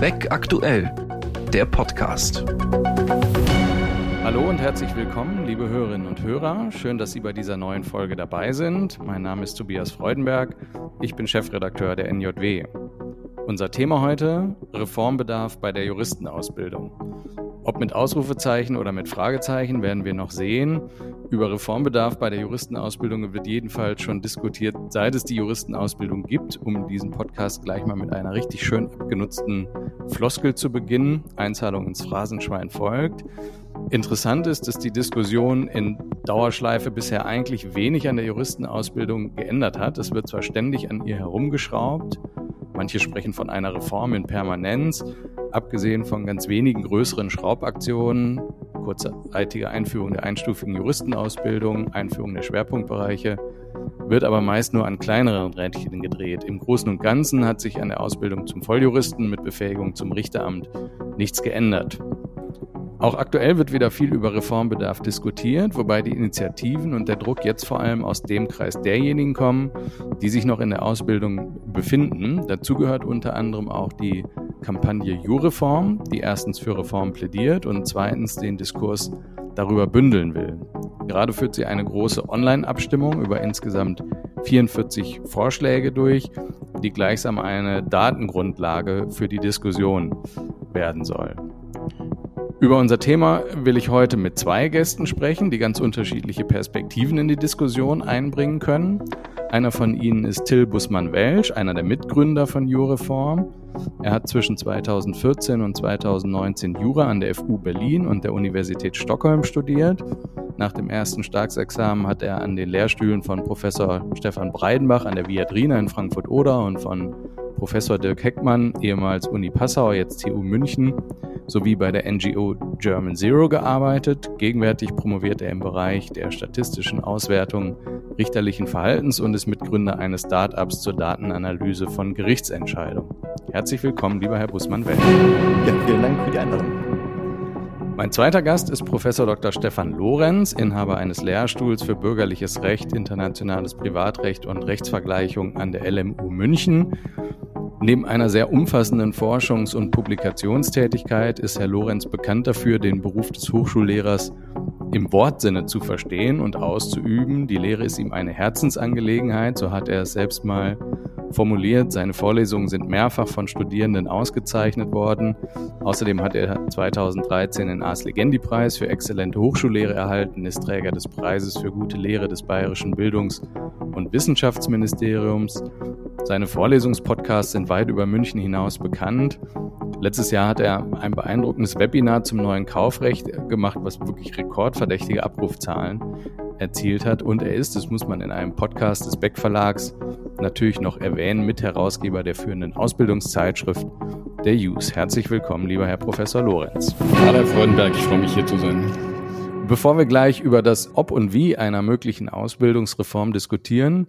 Weg aktuell, der Podcast. Hallo und herzlich willkommen, liebe Hörerinnen und Hörer. Schön, dass Sie bei dieser neuen Folge dabei sind. Mein Name ist Tobias Freudenberg. Ich bin Chefredakteur der NJW. Unser Thema heute: Reformbedarf bei der Juristenausbildung. Ob mit Ausrufezeichen oder mit Fragezeichen werden wir noch sehen. Über Reformbedarf bei der Juristenausbildung wird jedenfalls schon diskutiert, seit es die Juristenausbildung gibt, um diesen Podcast gleich mal mit einer richtig schön abgenutzten Floskel zu beginnen. Einzahlung ins Phrasenschwein folgt. Interessant ist, dass die Diskussion in Dauerschleife bisher eigentlich wenig an der Juristenausbildung geändert hat. Es wird zwar ständig an ihr herumgeschraubt, Manche sprechen von einer Reform in Permanenz, abgesehen von ganz wenigen größeren Schraubaktionen, kurzzeitige Einführung der einstufigen Juristenausbildung, Einführung der Schwerpunktbereiche, wird aber meist nur an kleineren Rädchen gedreht. Im Großen und Ganzen hat sich an der Ausbildung zum Volljuristen mit Befähigung zum Richteramt nichts geändert. Auch aktuell wird wieder viel über Reformbedarf diskutiert, wobei die Initiativen und der Druck jetzt vor allem aus dem Kreis derjenigen kommen, die sich noch in der Ausbildung befinden. Dazu gehört unter anderem auch die Kampagne Jureform, die erstens für Reform plädiert und zweitens den Diskurs darüber bündeln will. Gerade führt sie eine große Online-Abstimmung über insgesamt 44 Vorschläge durch, die gleichsam eine Datengrundlage für die Diskussion werden soll. Über unser Thema will ich heute mit zwei Gästen sprechen, die ganz unterschiedliche Perspektiven in die Diskussion einbringen können. Einer von ihnen ist Till Bussmann-Welsch, einer der Mitgründer von Jureform. Er hat zwischen 2014 und 2019 Jura an der FU Berlin und der Universität Stockholm studiert. Nach dem ersten Staatsexamen hat er an den Lehrstühlen von Professor Stefan Breidenbach an der Viadrina in Frankfurt-Oder und von Professor Dirk Heckmann, ehemals Uni Passau, jetzt TU München, sowie bei der NGO German Zero gearbeitet. Gegenwärtig promoviert er im Bereich der statistischen Auswertung richterlichen Verhaltens und ist Mitgründer eines Start-ups zur Datenanalyse von Gerichtsentscheidungen. Herzlich willkommen, lieber Herr Bussmann-Welt. Ja, vielen Dank für die Einladung. Mein zweiter Gast ist Professor Dr. Stefan Lorenz, Inhaber eines Lehrstuhls für bürgerliches Recht, internationales Privatrecht und Rechtsvergleichung an der LMU München. Neben einer sehr umfassenden Forschungs- und Publikationstätigkeit ist Herr Lorenz bekannt dafür, den Beruf des Hochschullehrers im Wortsinne zu verstehen und auszuüben. Die Lehre ist ihm eine Herzensangelegenheit, so hat er es selbst mal formuliert. Seine Vorlesungen sind mehrfach von Studierenden ausgezeichnet worden. Außerdem hat er 2013 den Ars Legendi Preis für exzellente Hochschullehre erhalten, ist Träger des Preises für gute Lehre des Bayerischen Bildungs- und Wissenschaftsministeriums. Seine Vorlesungspodcasts sind weit über München hinaus bekannt. Letztes Jahr hat er ein beeindruckendes Webinar zum neuen Kaufrecht gemacht, was wirklich rekordverdächtige Abrufzahlen erzielt hat. Und er ist, das muss man in einem Podcast des Beck Verlags natürlich noch erwähnen, Mitherausgeber der führenden Ausbildungszeitschrift der Use. Herzlich willkommen, lieber Herr Professor Lorenz. Hallo, Herr Freudenberg, ich freue mich hier zu sein. Bevor wir gleich über das Ob und Wie einer möglichen Ausbildungsreform diskutieren,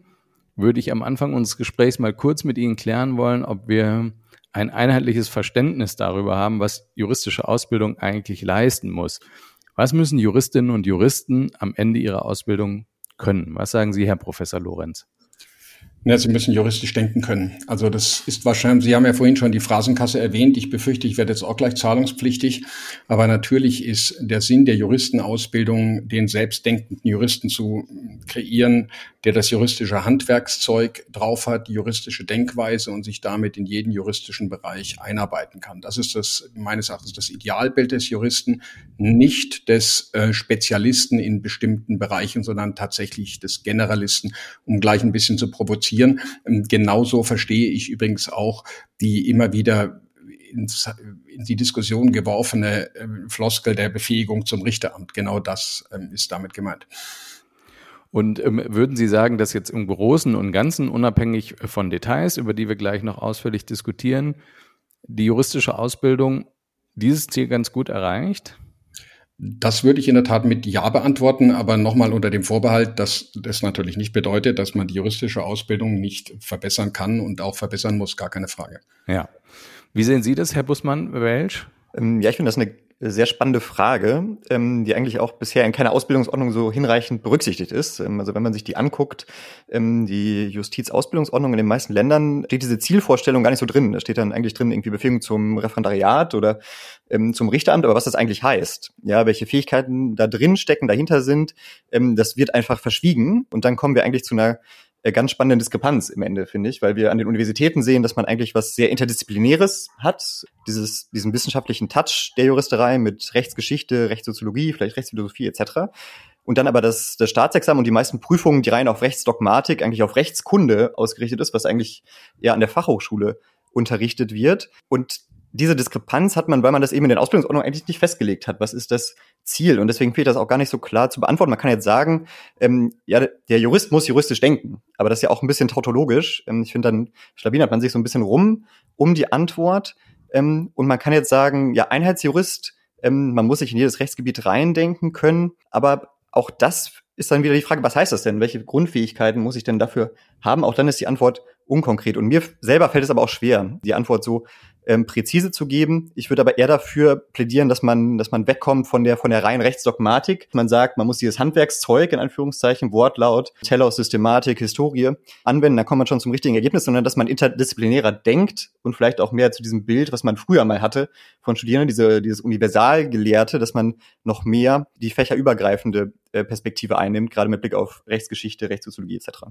würde ich am Anfang unseres Gesprächs mal kurz mit Ihnen klären wollen, ob wir ein einheitliches Verständnis darüber haben, was juristische Ausbildung eigentlich leisten muss. Was müssen Juristinnen und Juristen am Ende ihrer Ausbildung können? Was sagen Sie, Herr Professor Lorenz? Ja, Sie müssen juristisch denken können. Also das ist wahrscheinlich, Sie haben ja vorhin schon die Phrasenkasse erwähnt. Ich befürchte, ich werde jetzt auch gleich zahlungspflichtig. Aber natürlich ist der Sinn der Juristenausbildung, den selbstdenkenden Juristen zu kreieren, der das juristische Handwerkszeug drauf hat, die juristische Denkweise und sich damit in jeden juristischen Bereich einarbeiten kann. Das ist das meines Erachtens das Idealbild des Juristen, nicht des äh, Spezialisten in bestimmten Bereichen, sondern tatsächlich des Generalisten, um gleich ein bisschen zu provozieren. Ähm, genauso verstehe ich übrigens auch die immer wieder ins, in die Diskussion geworfene äh, Floskel der Befähigung zum Richteramt. Genau das ähm, ist damit gemeint. Und ähm, würden Sie sagen, dass jetzt im Großen und Ganzen, unabhängig von Details, über die wir gleich noch ausführlich diskutieren, die juristische Ausbildung dieses Ziel ganz gut erreicht? Das würde ich in der Tat mit Ja beantworten, aber nochmal unter dem Vorbehalt, dass das natürlich nicht bedeutet, dass man die juristische Ausbildung nicht verbessern kann und auch verbessern muss, gar keine Frage. Ja. Wie sehen Sie das, Herr Bussmann-Welsch? Ähm, ja, ich finde das eine sehr spannende Frage, ähm, die eigentlich auch bisher in keiner Ausbildungsordnung so hinreichend berücksichtigt ist. Ähm, also wenn man sich die anguckt, ähm, die Justizausbildungsordnung in den meisten Ländern steht diese Zielvorstellung gar nicht so drin. Da steht dann eigentlich drin irgendwie Befähigung zum Referendariat oder ähm, zum Richteramt, aber was das eigentlich heißt, ja, welche Fähigkeiten da drin stecken, dahinter sind, ähm, das wird einfach verschwiegen und dann kommen wir eigentlich zu einer ganz spannende Diskrepanz im Ende, finde ich, weil wir an den Universitäten sehen, dass man eigentlich was sehr Interdisziplinäres hat, dieses, diesen wissenschaftlichen Touch der Juristerei mit Rechtsgeschichte, Rechtssoziologie, vielleicht Rechtsphilosophie etc. Und dann aber das, das Staatsexamen und die meisten Prüfungen, die rein auf Rechtsdogmatik, eigentlich auf Rechtskunde ausgerichtet ist, was eigentlich eher an der Fachhochschule unterrichtet wird. Und diese Diskrepanz hat man, weil man das eben in den Ausbildungsordnungen eigentlich nicht festgelegt hat. Was ist das Ziel? Und deswegen fehlt das auch gar nicht so klar zu beantworten. Man kann jetzt sagen, ähm, ja, der Jurist muss juristisch denken, aber das ist ja auch ein bisschen tautologisch. Ähm, ich finde, dann schlawinert man sich so ein bisschen rum um die Antwort. Ähm, und man kann jetzt sagen, ja, Einheitsjurist, ähm, man muss sich in jedes Rechtsgebiet reindenken können, aber auch das ist dann wieder die Frage, was heißt das denn? Welche Grundfähigkeiten muss ich denn dafür haben? Auch dann ist die Antwort unkonkret. Und mir selber fällt es aber auch schwer, die Antwort so ähm, präzise zu geben. Ich würde aber eher dafür plädieren, dass man, dass man wegkommt von der, von der reinen Rechtsdogmatik. Man sagt, man muss dieses Handwerkszeug, in Anführungszeichen, Wortlaut, Teller Systematik, Historie anwenden, dann kommt man schon zum richtigen Ergebnis, sondern dass man interdisziplinärer denkt und vielleicht auch mehr zu diesem Bild, was man früher mal hatte von Studierenden, diese, dieses Universalgelehrte, dass man noch mehr die fächerübergreifende äh, Perspektive einnimmt, gerade mit Blick auf Rechtsgeschichte, Rechtssoziologie etc.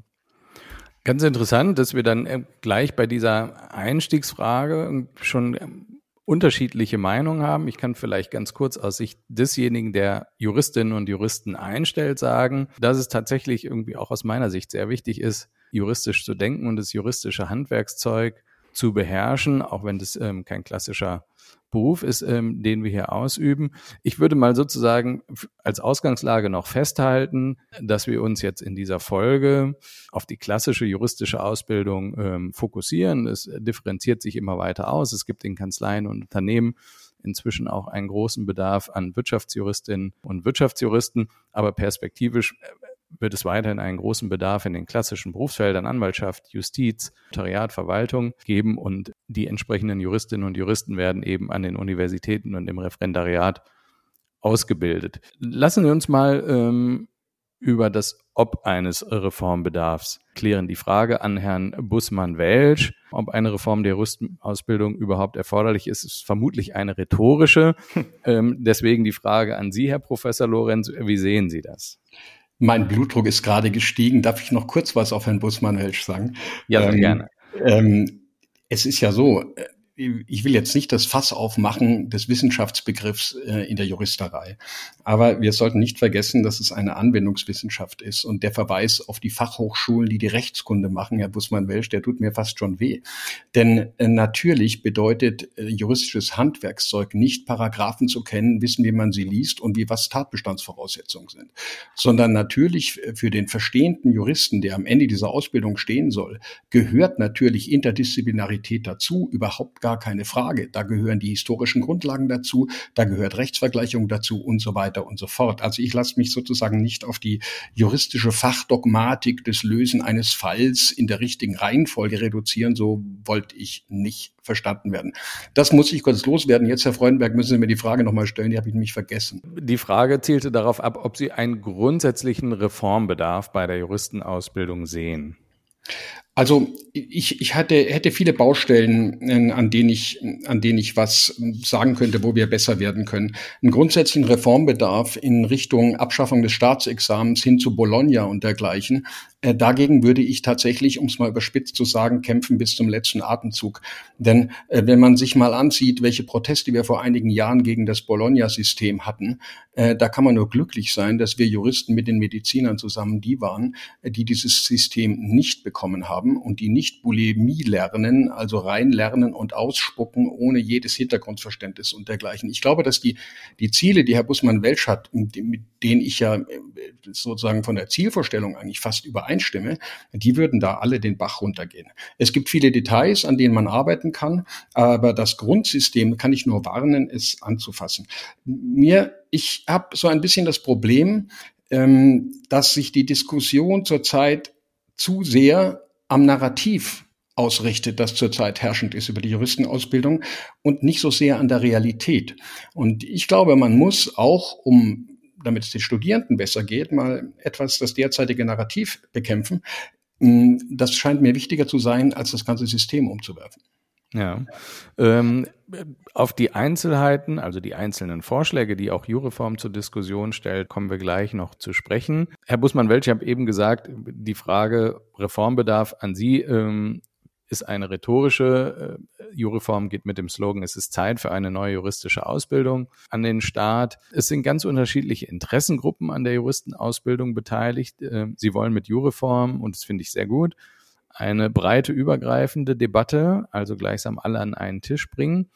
Ganz interessant, dass wir dann äh, gleich bei dieser Einstiegsfrage schon ähm, unterschiedliche Meinungen haben. Ich kann vielleicht ganz kurz aus Sicht desjenigen, der Juristinnen und Juristen einstellt, sagen, dass es tatsächlich irgendwie auch aus meiner Sicht sehr wichtig ist, juristisch zu denken und das juristische Handwerkszeug zu beherrschen, auch wenn das ähm, kein klassischer Beruf ist, ähm, den wir hier ausüben. Ich würde mal sozusagen als Ausgangslage noch festhalten, dass wir uns jetzt in dieser Folge auf die klassische juristische Ausbildung ähm, fokussieren. Es differenziert sich immer weiter aus. Es gibt in Kanzleien und Unternehmen inzwischen auch einen großen Bedarf an Wirtschaftsjuristinnen und Wirtschaftsjuristen, aber perspektivisch wird es weiterhin einen großen Bedarf in den klassischen Berufsfeldern Anwaltschaft, Justiz, Notariat, Verwaltung geben und die entsprechenden Juristinnen und Juristen werden eben an den Universitäten und im Referendariat ausgebildet. Lassen Sie uns mal ähm, über das Ob eines Reformbedarfs klären. Die Frage an Herrn Bussmann-Welsch, ob eine Reform der Juristenausbildung überhaupt erforderlich ist, ist vermutlich eine rhetorische. ähm, deswegen die Frage an Sie, Herr Professor Lorenz, wie sehen Sie das? Mein Blutdruck ist gerade gestiegen. Darf ich noch kurz was auf Herrn Bussmann-Welsch sagen? Ja, sehr ähm, gerne. Ähm, es ist ja so, äh, ich will jetzt nicht das Fass aufmachen des Wissenschaftsbegriffs äh, in der Juristerei. Aber wir sollten nicht vergessen, dass es eine Anwendungswissenschaft ist. Und der Verweis auf die Fachhochschulen, die die Rechtskunde machen, Herr Bussmann-Welsch, der tut mir fast schon weh. Denn äh, natürlich bedeutet äh, juristisches Handwerkszeug nicht Paragraphen zu kennen, wissen, wie man sie liest und wie was Tatbestandsvoraussetzungen sind. Sondern natürlich für den verstehenden Juristen, der am Ende dieser Ausbildung stehen soll, gehört natürlich Interdisziplinarität dazu, überhaupt gar gar keine Frage. Da gehören die historischen Grundlagen dazu, da gehört Rechtsvergleichung dazu und so weiter und so fort. Also ich lasse mich sozusagen nicht auf die juristische Fachdogmatik des Lösen eines Falls in der richtigen Reihenfolge reduzieren. So wollte ich nicht verstanden werden. Das muss ich kurz loswerden. Jetzt, Herr Freudenberg, müssen Sie mir die Frage nochmal stellen, die habe ich nämlich vergessen. Die Frage zielte darauf ab, ob Sie einen grundsätzlichen Reformbedarf bei der Juristenausbildung sehen. Also ich, ich hatte, hätte viele Baustellen, äh, an denen ich, an denen ich was sagen könnte, wo wir besser werden können. Einen grundsätzlichen Reformbedarf in Richtung Abschaffung des Staatsexamens hin zu Bologna und dergleichen. Äh, dagegen würde ich tatsächlich, um es mal überspitzt zu sagen, kämpfen bis zum letzten Atemzug. Denn äh, wenn man sich mal ansieht, welche Proteste wir vor einigen Jahren gegen das Bologna-System hatten, äh, da kann man nur glücklich sein, dass wir Juristen mit den Medizinern zusammen die waren, äh, die dieses System nicht bekommen haben haben und die nicht Bulimie lernen, also rein lernen und ausspucken, ohne jedes Hintergrundverständnis und dergleichen. Ich glaube, dass die, die Ziele, die Herr Bussmann-Welsch hat, mit denen ich ja äh, sozusagen von der Zielvorstellung eigentlich fast übereinstimme, die würden da alle den Bach runtergehen. Es gibt viele Details, an denen man arbeiten kann, aber das Grundsystem kann ich nur warnen, es anzufassen. Mir, ich habe so ein bisschen das Problem, ähm, dass sich die Diskussion zurzeit zu sehr am Narrativ ausrichtet, das zurzeit herrschend ist über die Juristenausbildung und nicht so sehr an der Realität. Und ich glaube, man muss auch, um damit es den Studierenden besser geht, mal etwas das derzeitige Narrativ bekämpfen. Hm, das scheint mir wichtiger zu sein, als das ganze System umzuwerfen. Ja. Ähm, auf die Einzelheiten, also die einzelnen Vorschläge, die auch Jureform zur Diskussion stellt, kommen wir gleich noch zu sprechen. Herr Bussmann-Welch, ich habe eben gesagt, die Frage Reformbedarf an Sie ähm, ist eine rhetorische. Äh, Jureform geht mit dem Slogan, es ist Zeit für eine neue juristische Ausbildung an den Staat. Es sind ganz unterschiedliche Interessengruppen an der Juristenausbildung beteiligt. Äh, sie wollen mit Jureform, und das finde ich sehr gut, eine breite, übergreifende Debatte, also gleichsam alle an einen Tisch bringen.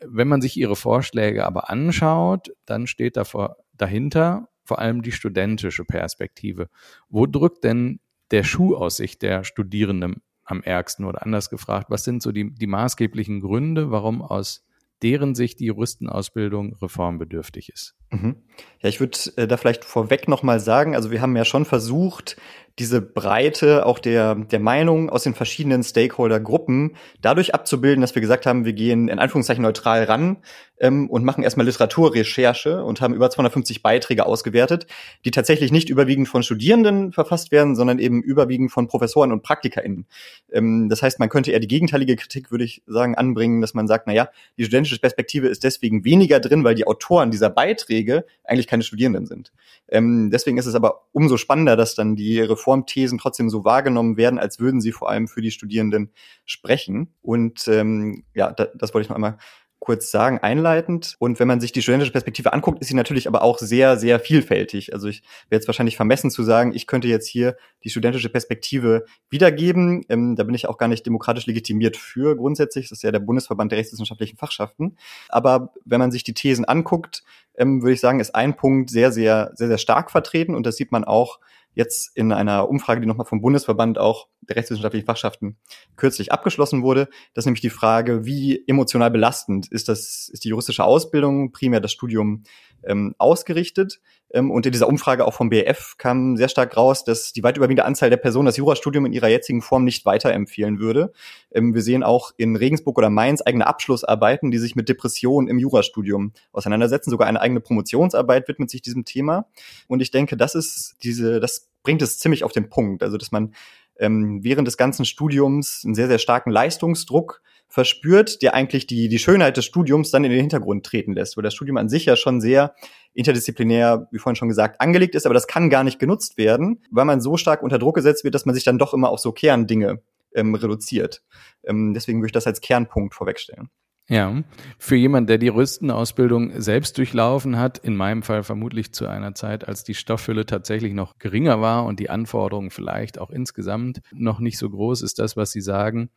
Wenn man sich ihre Vorschläge aber anschaut, dann steht davor, dahinter vor allem die studentische Perspektive. Wo drückt denn der Schuh aus Sicht der Studierenden am ärgsten? Oder anders gefragt, was sind so die, die maßgeblichen Gründe, warum aus deren Sicht die Juristenausbildung reformbedürftig ist? Mhm. Ja, ich würde äh, da vielleicht vorweg nochmal sagen, also wir haben ja schon versucht, diese Breite auch der, der Meinung aus den verschiedenen Stakeholder-Gruppen dadurch abzubilden, dass wir gesagt haben, wir gehen in Anführungszeichen neutral ran ähm, und machen erstmal Literaturrecherche und haben über 250 Beiträge ausgewertet, die tatsächlich nicht überwiegend von Studierenden verfasst werden, sondern eben überwiegend von Professoren und PraktikerInnen. Ähm, das heißt, man könnte eher die gegenteilige Kritik, würde ich sagen, anbringen, dass man sagt, na ja, die studentische Perspektive ist deswegen weniger drin, weil die Autoren dieser Beiträge eigentlich keine Studierenden sind. Ähm, deswegen ist es aber umso spannender, dass dann die Reformthesen trotzdem so wahrgenommen werden, als würden sie vor allem für die Studierenden sprechen. Und ähm, ja, da, das wollte ich noch einmal kurz sagen, einleitend. Und wenn man sich die studentische Perspektive anguckt, ist sie natürlich aber auch sehr, sehr vielfältig. Also ich wäre jetzt wahrscheinlich vermessen zu sagen, ich könnte jetzt hier die studentische Perspektive wiedergeben. Ähm, da bin ich auch gar nicht demokratisch legitimiert für grundsätzlich. Das ist ja der Bundesverband der rechtswissenschaftlichen Fachschaften. Aber wenn man sich die Thesen anguckt, ähm, würde ich sagen, ist ein Punkt sehr, sehr, sehr, sehr stark vertreten. Und das sieht man auch jetzt in einer Umfrage, die nochmal vom Bundesverband auch der rechtswissenschaftlichen Fachschaften kürzlich abgeschlossen wurde. Das ist nämlich die Frage, wie emotional belastend ist das, ist die juristische Ausbildung, primär das Studium ähm, ausgerichtet. Ähm, und in dieser Umfrage auch vom BF kam sehr stark raus, dass die weit überwiegende Anzahl der Personen das Jurastudium in ihrer jetzigen Form nicht weiterempfehlen würde. Ähm, wir sehen auch in Regensburg oder Mainz eigene Abschlussarbeiten, die sich mit Depressionen im Jurastudium auseinandersetzen. Sogar eine eigene Promotionsarbeit widmet sich diesem Thema. Und ich denke, das ist diese, das bringt es ziemlich auf den Punkt. Also, dass man ähm, während des ganzen Studiums einen sehr, sehr starken Leistungsdruck verspürt, der eigentlich die, die Schönheit des Studiums dann in den Hintergrund treten lässt, weil das Studium an sich ja schon sehr interdisziplinär, wie vorhin schon gesagt, angelegt ist, aber das kann gar nicht genutzt werden, weil man so stark unter Druck gesetzt wird, dass man sich dann doch immer auf so Kerndinge ähm, reduziert. Ähm, deswegen würde ich das als Kernpunkt vorwegstellen. Ja, für jemand, der die Rüstenausbildung selbst durchlaufen hat, in meinem Fall vermutlich zu einer Zeit, als die Stoffhülle tatsächlich noch geringer war und die Anforderungen vielleicht auch insgesamt noch nicht so groß, ist das, was Sie sagen,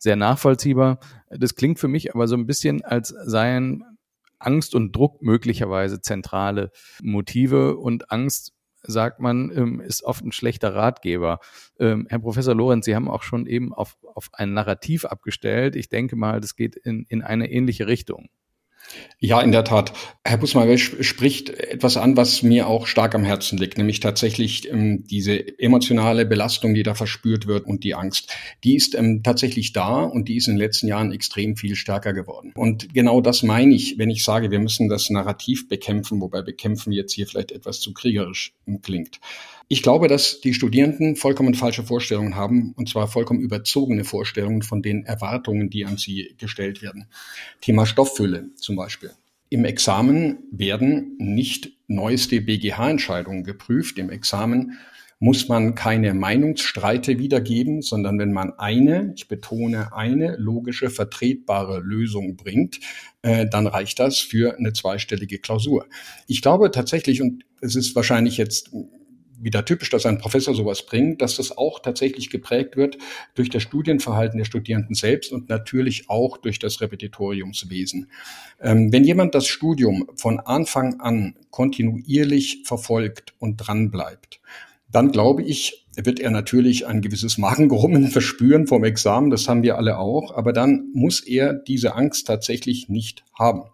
sehr nachvollziehbar. Das klingt für mich aber so ein bisschen, als seien Angst und Druck möglicherweise zentrale Motive und Angst sagt man, ähm, ist oft ein schlechter Ratgeber. Ähm, Herr Professor Lorenz, Sie haben auch schon eben auf, auf ein Narrativ abgestellt. Ich denke mal, das geht in, in eine ähnliche Richtung. Ja, in der Tat. Herr Busmeier spricht etwas an, was mir auch stark am Herzen liegt, nämlich tatsächlich ähm, diese emotionale Belastung, die da verspürt wird und die Angst. Die ist ähm, tatsächlich da und die ist in den letzten Jahren extrem viel stärker geworden. Und genau das meine ich, wenn ich sage, wir müssen das Narrativ bekämpfen, wobei bekämpfen jetzt hier vielleicht etwas zu kriegerisch klingt. Ich glaube, dass die Studierenden vollkommen falsche Vorstellungen haben, und zwar vollkommen überzogene Vorstellungen von den Erwartungen, die an sie gestellt werden. Thema Stofffülle zum Beispiel. Im Examen werden nicht neueste BGH-Entscheidungen geprüft. Im Examen muss man keine Meinungsstreite wiedergeben, sondern wenn man eine, ich betone eine logische, vertretbare Lösung bringt, äh, dann reicht das für eine zweistellige Klausur. Ich glaube tatsächlich, und es ist wahrscheinlich jetzt wieder typisch, dass ein Professor sowas bringt, dass das auch tatsächlich geprägt wird durch das Studienverhalten der Studierenden selbst und natürlich auch durch das Repetitoriumswesen. Ähm, wenn jemand das Studium von Anfang an kontinuierlich verfolgt und dranbleibt, dann glaube ich, wird er natürlich ein gewisses Magengrummen verspüren vom Examen, das haben wir alle auch, aber dann muss er diese Angst tatsächlich nicht haben.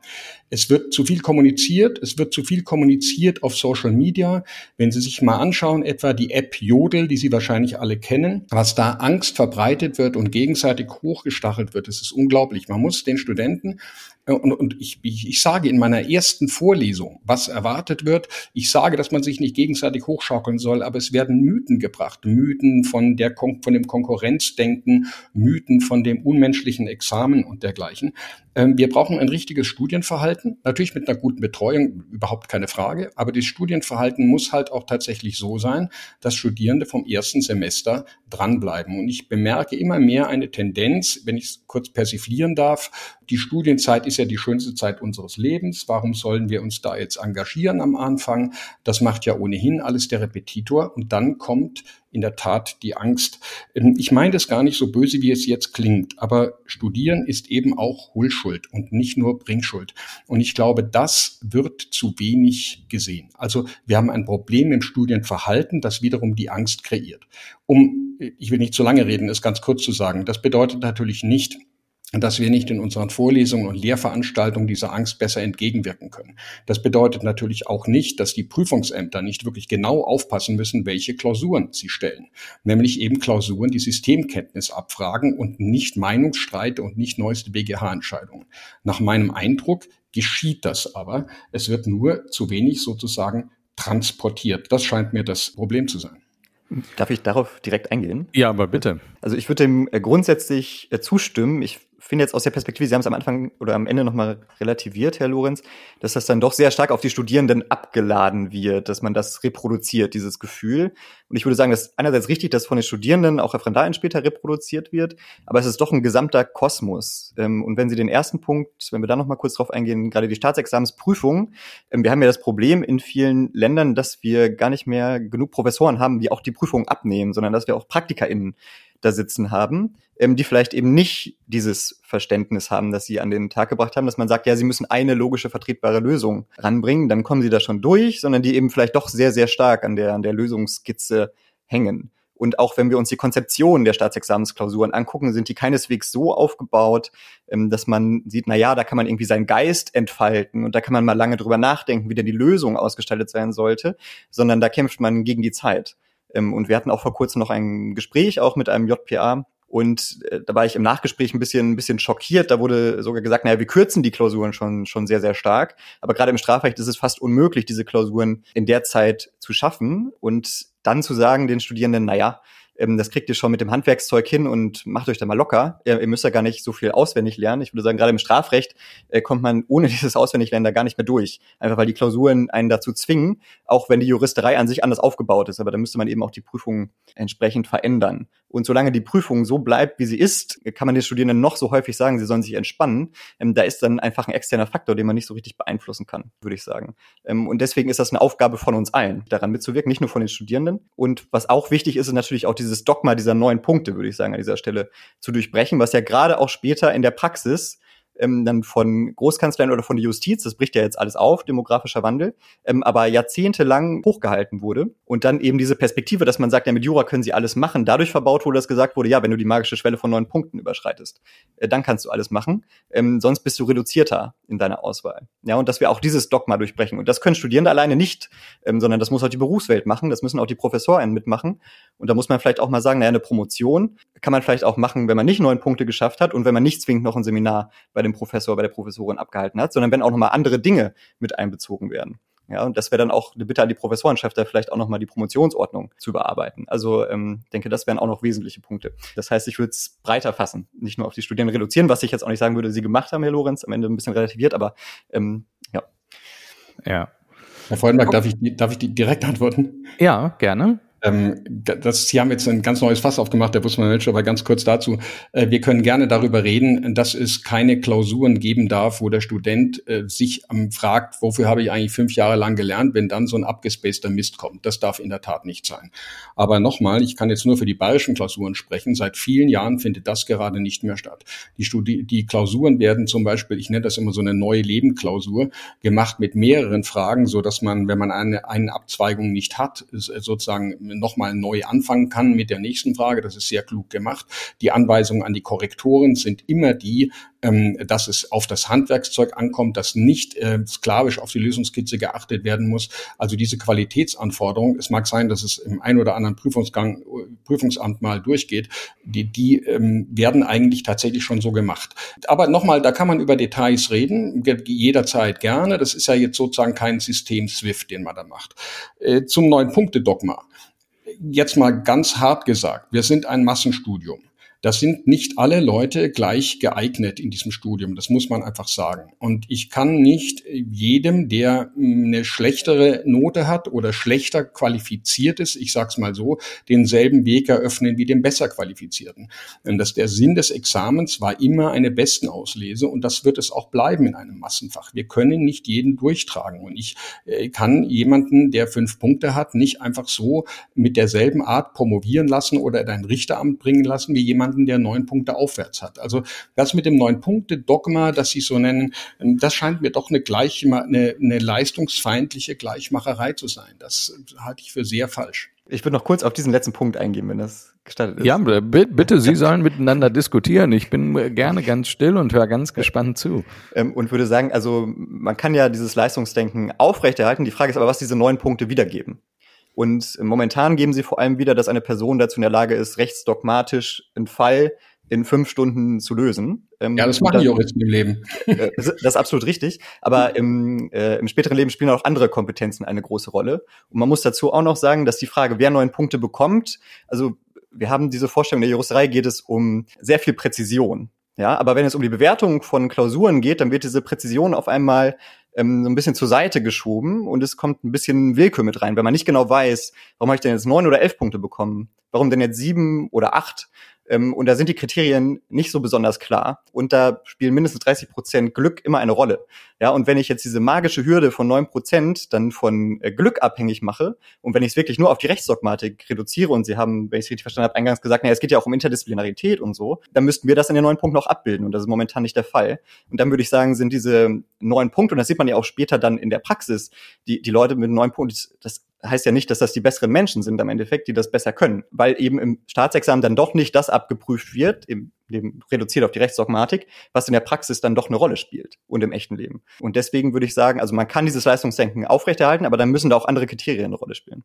Es wird zu viel kommuniziert, es wird zu viel kommuniziert auf Social Media. Wenn Sie sich mal anschauen, etwa die App Jodel, die Sie wahrscheinlich alle kennen, was da Angst verbreitet wird und gegenseitig hochgestachelt wird, das ist unglaublich. Man muss den Studenten äh, und, und ich, ich, ich sage in meiner ersten Vorlesung, was erwartet wird. Ich sage, dass man sich nicht gegenseitig hochschaukeln soll, aber es werden Mythen gebracht. Mythen von, der, von dem Konkurrenzdenken, Mythen von dem unmenschlichen Examen und dergleichen. Ähm, wir brauchen ein richtiges Studienverhalten, natürlich mit einer guten Betreuung, überhaupt keine Frage, aber das Studienverhalten muss halt auch tatsächlich so sein, dass Studierende vom ersten Semester dranbleiben. Und ich bemerke immer mehr eine Tendenz, wenn ich es kurz persiflieren darf, die Studienzeit ist ja die schönste Zeit unseres Lebens. Warum sollen wir uns da jetzt engagieren am Anfang? Das macht ja ohnehin alles der Repetitor. Und dann kommt in der Tat die Angst. Ähm, ich meine das gar nicht so böse, wie es jetzt klingt, aber Studieren ist eben auch Hullschuld und nicht nur Bringschuld. Und ich glaube, das wird zu wenig gesehen. Also wir haben ein Problem im Studienverhalten, das wiederum die Angst kreiert. Um, ich will nicht zu lange reden, es ganz kurz zu sagen, das bedeutet natürlich nicht, dass wir nicht in unseren Vorlesungen und Lehrveranstaltungen dieser Angst besser entgegenwirken können. Das bedeutet natürlich auch nicht, dass die Prüfungsämter nicht wirklich genau aufpassen müssen, welche Klausuren sie stellen. Nämlich eben Klausuren, die Systemkenntnis abfragen und nicht Meinungsstreite und nicht neueste BGH-Entscheidungen. Nach meinem Eindruck geschieht das aber. Es wird nur zu wenig sozusagen transportiert. Das scheint mir das Problem zu sein. Darf ich darauf direkt eingehen? Ja, aber bitte. Also ich würde dem äh, grundsätzlich äh, zustimmen. Ich finde jetzt aus der Perspektive, Sie haben es am Anfang oder am Ende nochmal relativiert, Herr Lorenz, dass das dann doch sehr stark auf die Studierenden abgeladen wird, dass man das reproduziert, dieses Gefühl. Und ich würde sagen, dass einerseits richtig, dass von den Studierenden auch Referendarien später reproduziert wird, aber es ist doch ein gesamter Kosmos. Ähm, und wenn Sie den ersten Punkt, wenn wir da nochmal kurz drauf eingehen, gerade die Staatsexamensprüfung, ähm, wir haben ja das Problem in vielen Ländern, dass wir gar nicht mehr genug Professoren haben, die auch die Prüfung abnehmen, sondern dass wir auch PraktikerInnen da sitzen haben, ähm, die vielleicht eben nicht dieses Verständnis haben, das sie an den Tag gebracht haben, dass man sagt, ja, sie müssen eine logische, vertretbare Lösung ranbringen, dann kommen sie da schon durch, sondern die eben vielleicht doch sehr, sehr stark an der, an der Lösungsskizze hängen. Und auch wenn wir uns die Konzeption der Staatsexamensklausuren angucken, sind die keineswegs so aufgebaut, ähm, dass man sieht, na ja, da kann man irgendwie seinen Geist entfalten und da kann man mal lange drüber nachdenken, wie denn die Lösung ausgestaltet sein sollte, sondern da kämpft man gegen die Zeit. Ähm, und wir hatten auch vor kurzem noch ein Gespräch auch mit einem JPA. Und äh, da war ich im Nachgespräch ein bisschen, ein bisschen schockiert. Da wurde sogar gesagt, naja, wir kürzen die Klausuren schon, schon sehr, sehr stark. Aber gerade im Strafrecht ist es fast unmöglich, diese Klausuren in der Zeit zu schaffen. Und dann zu sagen den Studierenden, naja, ähm, das kriegt ihr schon mit dem Handwerkszeug hin und macht euch da mal locker. Ihr, ihr müsst ja gar nicht so viel auswendig lernen. Ich würde sagen, gerade im Strafrecht äh, kommt man ohne dieses Auswendiglernen da gar nicht mehr durch. Einfach weil die Klausuren einen dazu zwingen, auch wenn die Juristerei an sich anders aufgebaut ist. Aber da müsste man eben auch die Prüfung entsprechend verändern. Und solange die Prüfung so bleibt, wie sie ist, kann man den Studierenden noch so häufig sagen, sie sollen sich entspannen. Ähm, da ist dann einfach ein externer Faktor, den man nicht so richtig beeinflussen kann, würde ich sagen. Ähm, und deswegen ist das eine Aufgabe von uns allen, daran mitzuwirken, nicht nur von den Studierenden. Und was auch wichtig ist, ist natürlich auch dieses Dogma dieser neun Punkte, würde ich sagen, an dieser Stelle zu durchbrechen, was ja gerade auch später in der Praxis ähm, dann von Großkanzleien oder von der Justiz, das bricht ja jetzt alles auf, demografischer Wandel, ähm, aber jahrzehntelang hochgehalten wurde. Und dann eben diese Perspektive, dass man sagt, ja, mit Jura können sie alles machen, dadurch verbaut wurde, dass gesagt wurde, ja, wenn du die magische Schwelle von neun Punkten überschreitest, äh, dann kannst du alles machen, ähm, sonst bist du reduzierter in deiner Auswahl. Ja, und dass wir auch dieses Dogma durchbrechen. Und das können Studierende alleine nicht, ähm, sondern das muss auch die Berufswelt machen, das müssen auch die Professoren mitmachen. Und da muss man vielleicht auch mal sagen, naja, eine Promotion kann man vielleicht auch machen, wenn man nicht neun Punkte geschafft hat und wenn man nicht zwingend noch ein Seminar bei dem Professor, bei der Professorin abgehalten hat, sondern wenn auch nochmal andere Dinge mit einbezogen werden. Ja, und das wäre dann auch eine Bitte an die Professorenschaft, da vielleicht auch nochmal die Promotionsordnung zu überarbeiten. Also ähm, denke, das wären auch noch wesentliche Punkte. Das heißt, ich würde es breiter fassen, nicht nur auf die Studierenden reduzieren, was ich jetzt auch nicht sagen würde, sie gemacht haben, Herr Lorenz, am Ende ein bisschen relativiert, aber ähm, ja. Ja. Herr Freudenberg, darf ich, darf ich die direkt antworten? Ja, gerne. Ähm, das, Sie haben jetzt ein ganz neues Fass aufgemacht, der Busmann Manager, aber ganz kurz dazu. Äh, wir können gerne darüber reden, dass es keine Klausuren geben darf, wo der Student äh, sich ähm, fragt, wofür habe ich eigentlich fünf Jahre lang gelernt, wenn dann so ein abgespaceter Mist kommt. Das darf in der Tat nicht sein. Aber nochmal, ich kann jetzt nur für die bayerischen Klausuren sprechen. Seit vielen Jahren findet das gerade nicht mehr statt. Die, Studi die Klausuren werden zum Beispiel, ich nenne das immer so eine neue Lebenklausur, gemacht mit mehreren Fragen, so dass man, wenn man eine, eine Abzweigung nicht hat, sozusagen nochmal neu anfangen kann mit der nächsten Frage. Das ist sehr klug gemacht. Die Anweisungen an die Korrektoren sind immer die, ähm, dass es auf das Handwerkszeug ankommt, dass nicht äh, sklavisch auf die Lösungskizze geachtet werden muss. Also diese Qualitätsanforderung, es mag sein, dass es im ein oder anderen Prüfungsgang, Prüfungsamt mal durchgeht, die, die ähm, werden eigentlich tatsächlich schon so gemacht. Aber nochmal, da kann man über Details reden, jederzeit gerne. Das ist ja jetzt sozusagen kein System SWIFT, den man da macht. Äh, zum neuen Punkte-Dogma. Jetzt mal ganz hart gesagt, wir sind ein Massenstudium. Das sind nicht alle Leute gleich geeignet in diesem Studium. Das muss man einfach sagen. Und ich kann nicht jedem, der eine schlechtere Note hat oder schlechter qualifiziert ist, ich sage es mal so, denselben Weg eröffnen wie dem besser qualifizierten. Und das der Sinn des Examens war immer eine Bestenauslese und das wird es auch bleiben in einem Massenfach. Wir können nicht jeden durchtragen und ich äh, kann jemanden, der fünf Punkte hat, nicht einfach so mit derselben Art promovieren lassen oder in ein Richteramt bringen lassen wie jemanden, jemanden, der neun Punkte aufwärts hat. Also das mit dem neun Punkte Dogma, das Sie so nennen, das scheint mir doch eine gleich eine, eine leistungsfeindliche Gleichmacherei zu sein. Das halte ich für sehr falsch. Ich würde noch kurz auf diesen letzten Punkt eingehen, wenn das gestattet ist. Ja, bitte, Sie sollen miteinander diskutieren. Ich bin gerne ganz still und höre ganz gespannt zu. Ähm, und würde sagen, also man kann ja dieses Leistungsdenken aufrechterhalten. Die Frage ist aber, was diese neun Punkte wiedergeben. Und momentan geben sie vor allem wieder, dass eine Person dazu in der Lage ist, rechtsdogmatisch einen Fall in fünf Stunden zu lösen. Ähm, ja, das machen die Juristen im Leben. Äh, das ist absolut richtig. Aber im, äh, im späteren Leben spielen auch andere Kompetenzen eine große Rolle. Und man muss dazu auch noch sagen, dass die Frage, wer neun Punkte bekommt, also wir haben diese Vorstellung der Juristerei geht es um sehr viel Präzision. Ja, aber wenn es um die Bewertung von Klausuren geht, dann wird diese Präzision auf einmal ähm, so ein bisschen zur Seite geschoben und es kommt ein bisschen Willkür mit rein, wenn man nicht genau weiß, warum habe ich denn jetzt neun oder elf Punkte bekommen, warum denn jetzt sieben oder acht und da sind die Kriterien nicht so besonders klar. Und da spielen mindestens 30 Prozent Glück immer eine Rolle. Ja, und wenn ich jetzt diese magische Hürde von neun Prozent dann von äh, Glück abhängig mache und wenn ich es wirklich nur auf die Rechtsdogmatik reduziere und Sie haben, wenn ich es richtig verstanden habe, eingangs gesagt, naja, es geht ja auch um Interdisziplinarität und so, dann müssten wir das in den neuen Punkten auch abbilden. Und das ist momentan nicht der Fall. Und dann würde ich sagen, sind diese neun Punkte, und das sieht man ja auch später dann in der Praxis, die, die Leute mit neun Punkten, das heißt ja nicht, dass das die besseren Menschen sind am Endeffekt, die das besser können, weil eben im Staatsexamen dann doch nicht das abgeprüft wird, im Leben reduziert auf die Rechtsdogmatik, was in der Praxis dann doch eine Rolle spielt und im echten Leben. Und deswegen würde ich sagen, also man kann dieses Leistungsdenken aufrechterhalten, aber dann müssen da auch andere Kriterien eine Rolle spielen.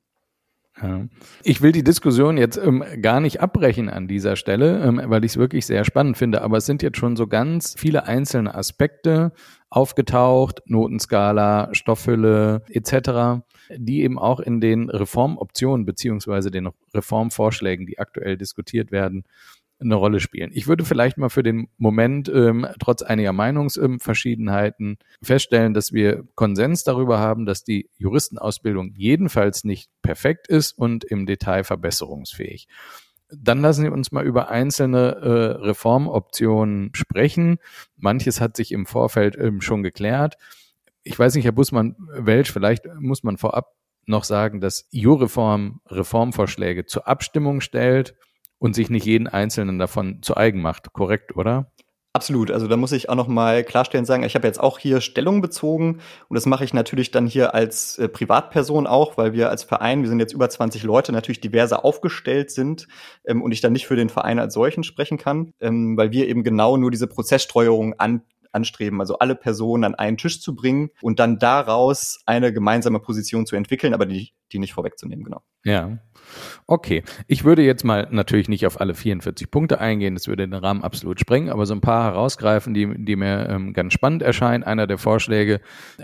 Ich will die Diskussion jetzt ähm, gar nicht abbrechen an dieser Stelle, ähm, weil ich es wirklich sehr spannend finde. Aber es sind jetzt schon so ganz viele einzelne Aspekte aufgetaucht, Notenskala, Stoffhülle etc., die eben auch in den Reformoptionen beziehungsweise den Reformvorschlägen, die aktuell diskutiert werden, eine Rolle spielen. Ich würde vielleicht mal für den Moment ähm, trotz einiger Meinungsverschiedenheiten feststellen, dass wir Konsens darüber haben, dass die Juristenausbildung jedenfalls nicht perfekt ist und im Detail verbesserungsfähig. Dann lassen Sie uns mal über einzelne äh, Reformoptionen sprechen. Manches hat sich im Vorfeld ähm, schon geklärt. Ich weiß nicht, Herr Bussmann-Welsch, vielleicht muss man vorab noch sagen, dass Jureform Reformvorschläge zur Abstimmung stellt und sich nicht jeden einzelnen davon zu eigen macht. Korrekt, oder? Absolut. Also da muss ich auch noch mal klarstellen sagen, ich habe jetzt auch hier Stellung bezogen und das mache ich natürlich dann hier als äh, Privatperson auch, weil wir als Verein, wir sind jetzt über 20 Leute, natürlich diverser aufgestellt sind ähm, und ich dann nicht für den Verein als solchen sprechen kann, ähm, weil wir eben genau nur diese Prozesssteuerung an anstreben, also alle Personen an einen Tisch zu bringen und dann daraus eine gemeinsame Position zu entwickeln, aber die, die nicht vorwegzunehmen, genau. Ja. Okay. Ich würde jetzt mal natürlich nicht auf alle 44 Punkte eingehen, das würde den Rahmen absolut sprengen, aber so ein paar herausgreifen, die, die mir ähm, ganz spannend erscheinen. Einer der Vorschläge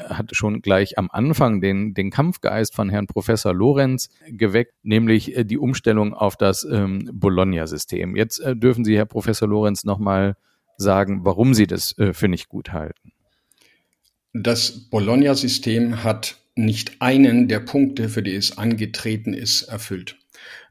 hat schon gleich am Anfang den, den Kampfgeist von Herrn Professor Lorenz geweckt, nämlich äh, die Umstellung auf das ähm, Bologna-System. Jetzt äh, dürfen Sie, Herr Professor Lorenz, nochmal sagen, warum Sie das äh, für nicht gut halten. Das Bologna-System hat nicht einen der Punkte, für die es angetreten ist, erfüllt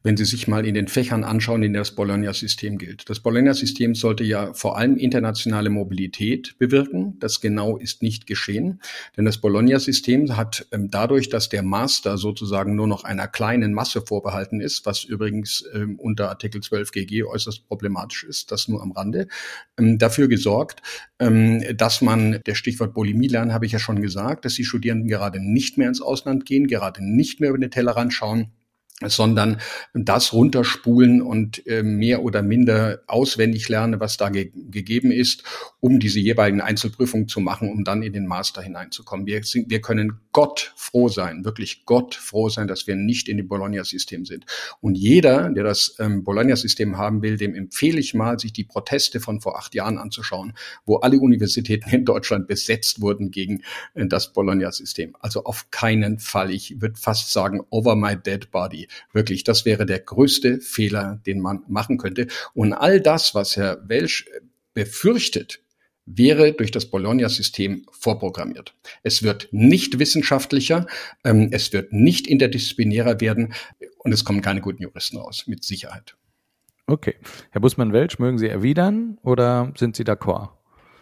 wenn Sie sich mal in den Fächern anschauen, in denen das Bologna-System gilt. Das Bologna-System sollte ja vor allem internationale Mobilität bewirken. Das genau ist nicht geschehen, denn das Bologna-System hat ähm, dadurch, dass der Master sozusagen nur noch einer kleinen Masse vorbehalten ist, was übrigens ähm, unter Artikel 12 GG äußerst problematisch ist, das nur am Rande, ähm, dafür gesorgt, ähm, dass man, der Stichwort Bulimie lernen habe ich ja schon gesagt, dass die Studierenden gerade nicht mehr ins Ausland gehen, gerade nicht mehr über den Tellerrand schauen, sondern das runterspulen und äh, mehr oder minder auswendig lernen, was da ge gegeben ist, um diese jeweiligen Einzelprüfungen zu machen, um dann in den Master hineinzukommen. Wir, sind, wir können Gott froh sein, wirklich Gott froh sein, dass wir nicht in dem Bologna-System sind. Und jeder, der das ähm, Bologna-System haben will, dem empfehle ich mal, sich die Proteste von vor acht Jahren anzuschauen, wo alle Universitäten in Deutschland besetzt wurden gegen äh, das Bologna-System. Also auf keinen Fall. Ich würde fast sagen, over my dead body. Wirklich, das wäre der größte Fehler, den man machen könnte. Und all das, was Herr Welsch befürchtet, wäre durch das Bologna-System vorprogrammiert. Es wird nicht wissenschaftlicher, ähm, es wird nicht interdisziplinärer werden und es kommen keine guten Juristen raus, mit Sicherheit. Okay. Herr Bussmann-Welsch, mögen Sie erwidern oder sind Sie d'accord?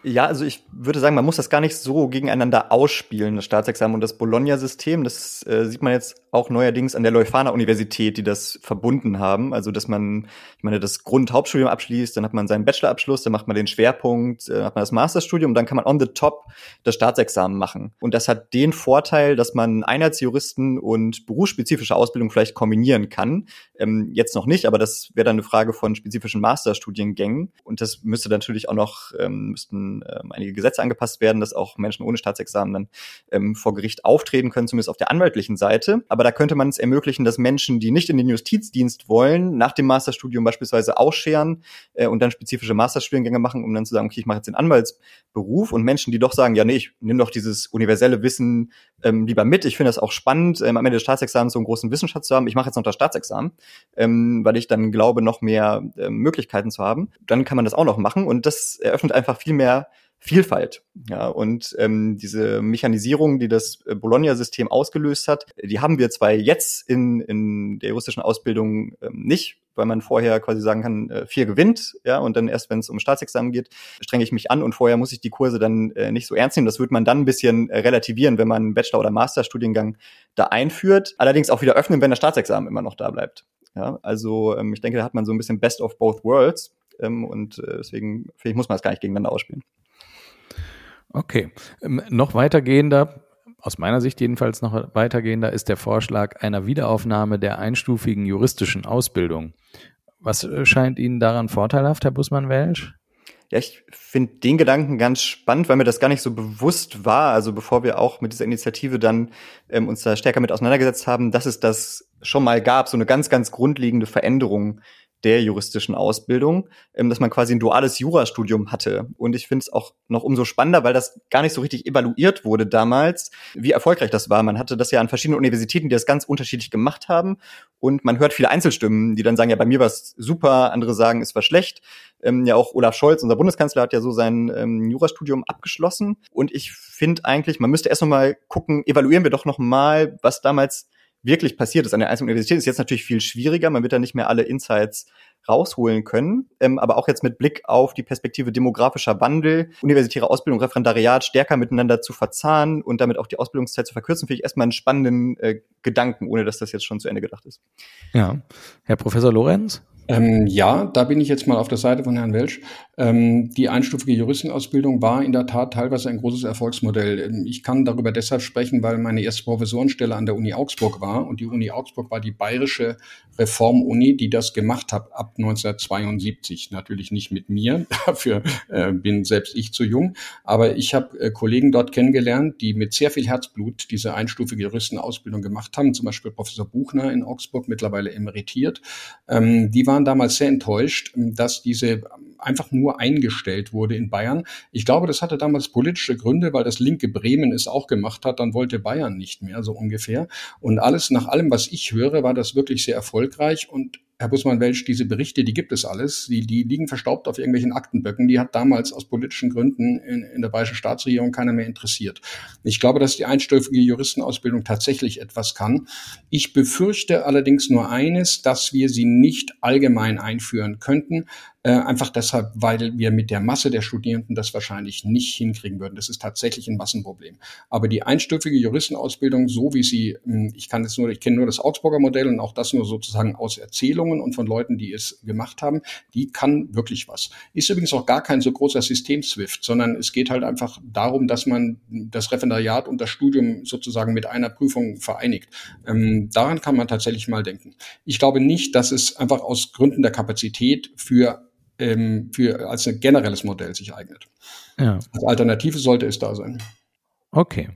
Ja, also ich würde sagen, man muss das gar nicht so gegeneinander ausspielen, das Staatsexamen und das Bologna-System. Das äh, sieht man jetzt auch neuerdings an der Leuphana-Universität, die das verbunden haben. Also, dass man, ich meine, das Grund-Hauptstudium abschließt, dann hat man seinen Bachelorabschluss, dann macht man den Schwerpunkt, dann hat man das Masterstudium, dann kann man on the top das Staatsexamen machen. Und das hat den Vorteil, dass man Einheitsjuristen und berufsspezifische Ausbildung vielleicht kombinieren kann. Ähm, jetzt noch nicht, aber das wäre dann eine Frage von spezifischen Masterstudiengängen. Und das müsste natürlich auch noch, ähm, müssten ähm, einige Gesetze angepasst werden, dass auch Menschen ohne Staatsexamen dann ähm, vor Gericht auftreten können, zumindest auf der anwaltlichen Seite. Aber da könnte man es ermöglichen, dass Menschen, die nicht in den Justizdienst wollen, nach dem Masterstudium beispielsweise ausscheren äh, und dann spezifische Masterstudiengänge machen, um dann zu sagen, okay, ich mache jetzt den Anwaltsberuf und Menschen, die doch sagen, ja, nee, ich nehme doch dieses universelle Wissen ähm, lieber mit. Ich finde das auch spannend, ähm, am Ende des Staatsexamens so einen großen Wissensschatz zu haben. Ich mache jetzt noch das Staatsexamen, ähm, weil ich dann glaube, noch mehr ähm, Möglichkeiten zu haben. Dann kann man das auch noch machen und das eröffnet einfach viel mehr Vielfalt. Ja, und ähm, diese Mechanisierung, die das äh, Bologna-System ausgelöst hat, die haben wir zwar jetzt in, in der juristischen Ausbildung ähm, nicht, weil man vorher quasi sagen kann, äh, vier gewinnt, ja, und dann erst, wenn es um Staatsexamen geht, strenge ich mich an und vorher muss ich die Kurse dann äh, nicht so ernst nehmen. Das wird man dann ein bisschen äh, relativieren, wenn man Bachelor- oder Masterstudiengang da einführt. Allerdings auch wieder öffnen, wenn das Staatsexamen immer noch da bleibt. Ja, also ähm, ich denke, da hat man so ein bisschen Best of both worlds. Ähm, und äh, deswegen, ich, muss man das gar nicht gegeneinander ausspielen. Okay. Ähm, noch weitergehender, aus meiner Sicht jedenfalls noch weitergehender, ist der Vorschlag einer Wiederaufnahme der einstufigen juristischen Ausbildung. Was äh, scheint Ihnen daran vorteilhaft, Herr Bussmann-Welsch? Ja, ich finde den Gedanken ganz spannend, weil mir das gar nicht so bewusst war. Also bevor wir auch mit dieser Initiative dann ähm, uns da stärker mit auseinandergesetzt haben, dass es das schon mal gab, so eine ganz, ganz grundlegende Veränderung der juristischen Ausbildung, ähm, dass man quasi ein duales Jurastudium hatte. Und ich finde es auch noch umso spannender, weil das gar nicht so richtig evaluiert wurde damals, wie erfolgreich das war. Man hatte das ja an verschiedenen Universitäten, die das ganz unterschiedlich gemacht haben. Und man hört viele Einzelstimmen, die dann sagen, ja, bei mir war es super, andere sagen, es war schlecht. Ähm, ja, auch Olaf Scholz, unser Bundeskanzler, hat ja so sein ähm, Jurastudium abgeschlossen. Und ich finde eigentlich, man müsste erst noch mal gucken, evaluieren wir doch noch mal, was damals wirklich passiert ist an der einzelnen Universität, ist jetzt natürlich viel schwieriger. Man wird da nicht mehr alle Insights rausholen können. Ähm, aber auch jetzt mit Blick auf die Perspektive demografischer Wandel, universitäre Ausbildung, Referendariat stärker miteinander zu verzahnen und damit auch die Ausbildungszeit zu verkürzen, finde ich erstmal einen spannenden äh, Gedanken, ohne dass das jetzt schon zu Ende gedacht ist. Ja. Herr Professor Lorenz? Ähm, ja, da bin ich jetzt mal auf der Seite von Herrn Welsch. Ähm, die einstufige Juristenausbildung war in der Tat teilweise ein großes Erfolgsmodell. Ähm, ich kann darüber deshalb sprechen, weil meine erste Professorenstelle an der Uni Augsburg war und die Uni Augsburg war die bayerische Reformuni, die das gemacht hat ab 1972. Natürlich nicht mit mir, dafür äh, bin selbst ich zu jung, aber ich habe äh, Kollegen dort kennengelernt, die mit sehr viel Herzblut diese einstufige Juristenausbildung gemacht haben, zum Beispiel Professor Buchner in Augsburg, mittlerweile emeritiert. Ähm, die waren damals sehr enttäuscht, dass diese einfach nur eingestellt wurde in Bayern. Ich glaube, das hatte damals politische Gründe, weil das linke Bremen es auch gemacht hat, dann wollte Bayern nicht mehr, so ungefähr. Und alles, nach allem, was ich höre, war das wirklich sehr erfolgreich und Herr Bussmann-Welsch, diese Berichte, die gibt es alles, die, die liegen verstaubt auf irgendwelchen Aktenböcken. Die hat damals aus politischen Gründen in, in der bayerischen Staatsregierung keiner mehr interessiert. Ich glaube, dass die einstufige Juristenausbildung tatsächlich etwas kann. Ich befürchte allerdings nur eines, dass wir sie nicht allgemein einführen könnten, äh, einfach deshalb, weil wir mit der Masse der Studierenden das wahrscheinlich nicht hinkriegen würden. Das ist tatsächlich ein Massenproblem. Aber die einstufige Juristenausbildung, so wie sie, hm, ich kann jetzt nur, ich kenne nur das Augsburger Modell und auch das nur sozusagen aus Erzählung, Empfehlungen und von Leuten, die es gemacht haben, die kann wirklich was. Ist übrigens auch gar kein so großer System Swift, sondern es geht halt einfach darum, dass man das Referendariat und das Studium sozusagen mit einer Prüfung vereinigt. Ähm, daran kann man tatsächlich mal denken. Ich glaube nicht, dass es einfach aus Gründen der Kapazität für ähm, für als ein generelles Modell sich eignet. Ja. Als Alternative sollte es da sein. Okay.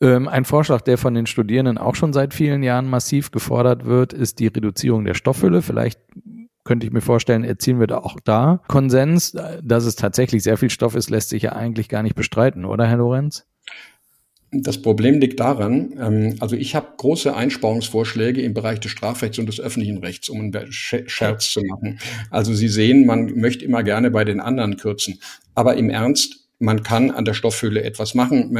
Ähm, ein Vorschlag, der von den Studierenden auch schon seit vielen Jahren massiv gefordert wird, ist die Reduzierung der Stoffhülle. Vielleicht könnte ich mir vorstellen, erzielen wir da auch da Konsens. Dass es tatsächlich sehr viel Stoff ist, lässt sich ja eigentlich gar nicht bestreiten, oder, Herr Lorenz? Das Problem liegt daran, ähm, also ich habe große Einsparungsvorschläge im Bereich des Strafrechts und des öffentlichen Rechts, um einen Scherz zu machen. Also Sie sehen, man möchte immer gerne bei den anderen kürzen. Aber im Ernst, man kann an der Stoffhülle etwas machen,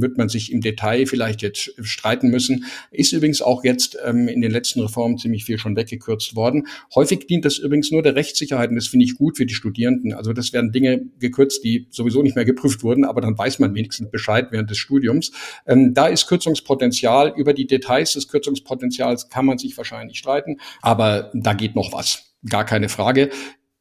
wird man sich im Detail vielleicht jetzt streiten müssen. Ist übrigens auch jetzt ähm, in den letzten Reformen ziemlich viel schon weggekürzt worden. Häufig dient das übrigens nur der Rechtssicherheit und das finde ich gut für die Studierenden. Also das werden Dinge gekürzt, die sowieso nicht mehr geprüft wurden, aber dann weiß man wenigstens Bescheid während des Studiums. Ähm, da ist Kürzungspotenzial. Über die Details des Kürzungspotenzials kann man sich wahrscheinlich streiten, aber da geht noch was. Gar keine Frage.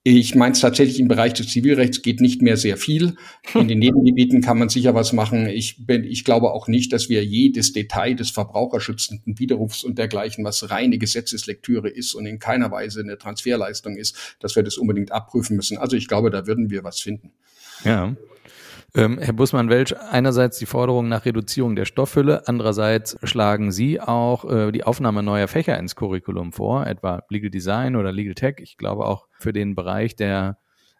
Ich meine es tatsächlich im Bereich des Zivilrechts geht nicht mehr sehr viel. In den Nebengebieten kann man sicher was machen. Ich, bin, ich glaube auch nicht, dass wir jedes Detail des verbraucherschützenden Widerrufs und dergleichen, was reine Gesetzeslektüre ist und in keiner Weise eine Transferleistung ist, dass wir das unbedingt abprüfen müssen. Also ich glaube, da würden wir was finden. Ja. Ähm, Herr Bussmann-Welsch, einerseits die Forderung nach Reduzierung der Stoffhülle, andererseits schlagen Sie auch äh, die Aufnahme neuer Fächer ins Curriculum vor, etwa Legal Design oder Legal Tech. Ich glaube auch für den Bereich der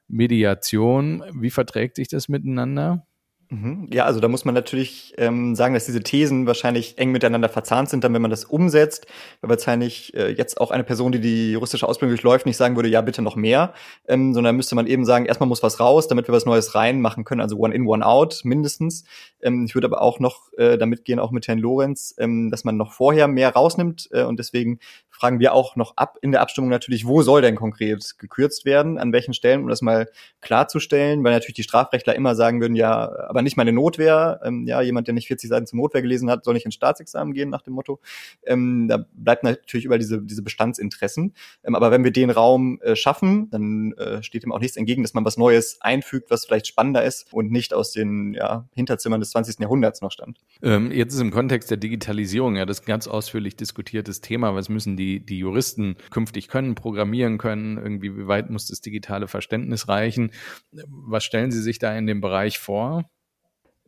Mediation. Wie verträgt sich das miteinander? Mhm. Ja, also da muss man natürlich ähm, sagen, dass diese Thesen wahrscheinlich eng miteinander verzahnt sind, dann wenn man das umsetzt, weil wahrscheinlich äh, jetzt auch eine Person, die die juristische Ausbildung durchläuft, nicht sagen würde, ja bitte noch mehr, ähm, sondern müsste man eben sagen, erstmal muss was raus, damit wir was Neues reinmachen können, also one in, one out mindestens. Ähm, ich würde aber auch noch äh, damit gehen, auch mit Herrn Lorenz, ähm, dass man noch vorher mehr rausnimmt äh, und deswegen fragen wir auch noch ab in der Abstimmung natürlich, wo soll denn konkret gekürzt werden, an welchen Stellen, um das mal klarzustellen, weil natürlich die Strafrechtler immer sagen würden, ja, aber nicht meine Notwehr, ähm, ja, jemand, der nicht 40 Seiten zum Notwehr gelesen hat, soll nicht ins Staatsexamen gehen, nach dem Motto. Ähm, da bleibt natürlich über diese, diese Bestandsinteressen. Ähm, aber wenn wir den Raum äh, schaffen, dann äh, steht ihm auch nichts entgegen, dass man was Neues einfügt, was vielleicht spannender ist und nicht aus den ja, Hinterzimmern des 20. Jahrhunderts noch stammt. Ähm, jetzt ist im Kontext der Digitalisierung ja das ganz ausführlich diskutiertes Thema. Was müssen die die, Juristen künftig können, programmieren können, irgendwie, wie weit muss das digitale Verständnis reichen? Was stellen Sie sich da in dem Bereich vor?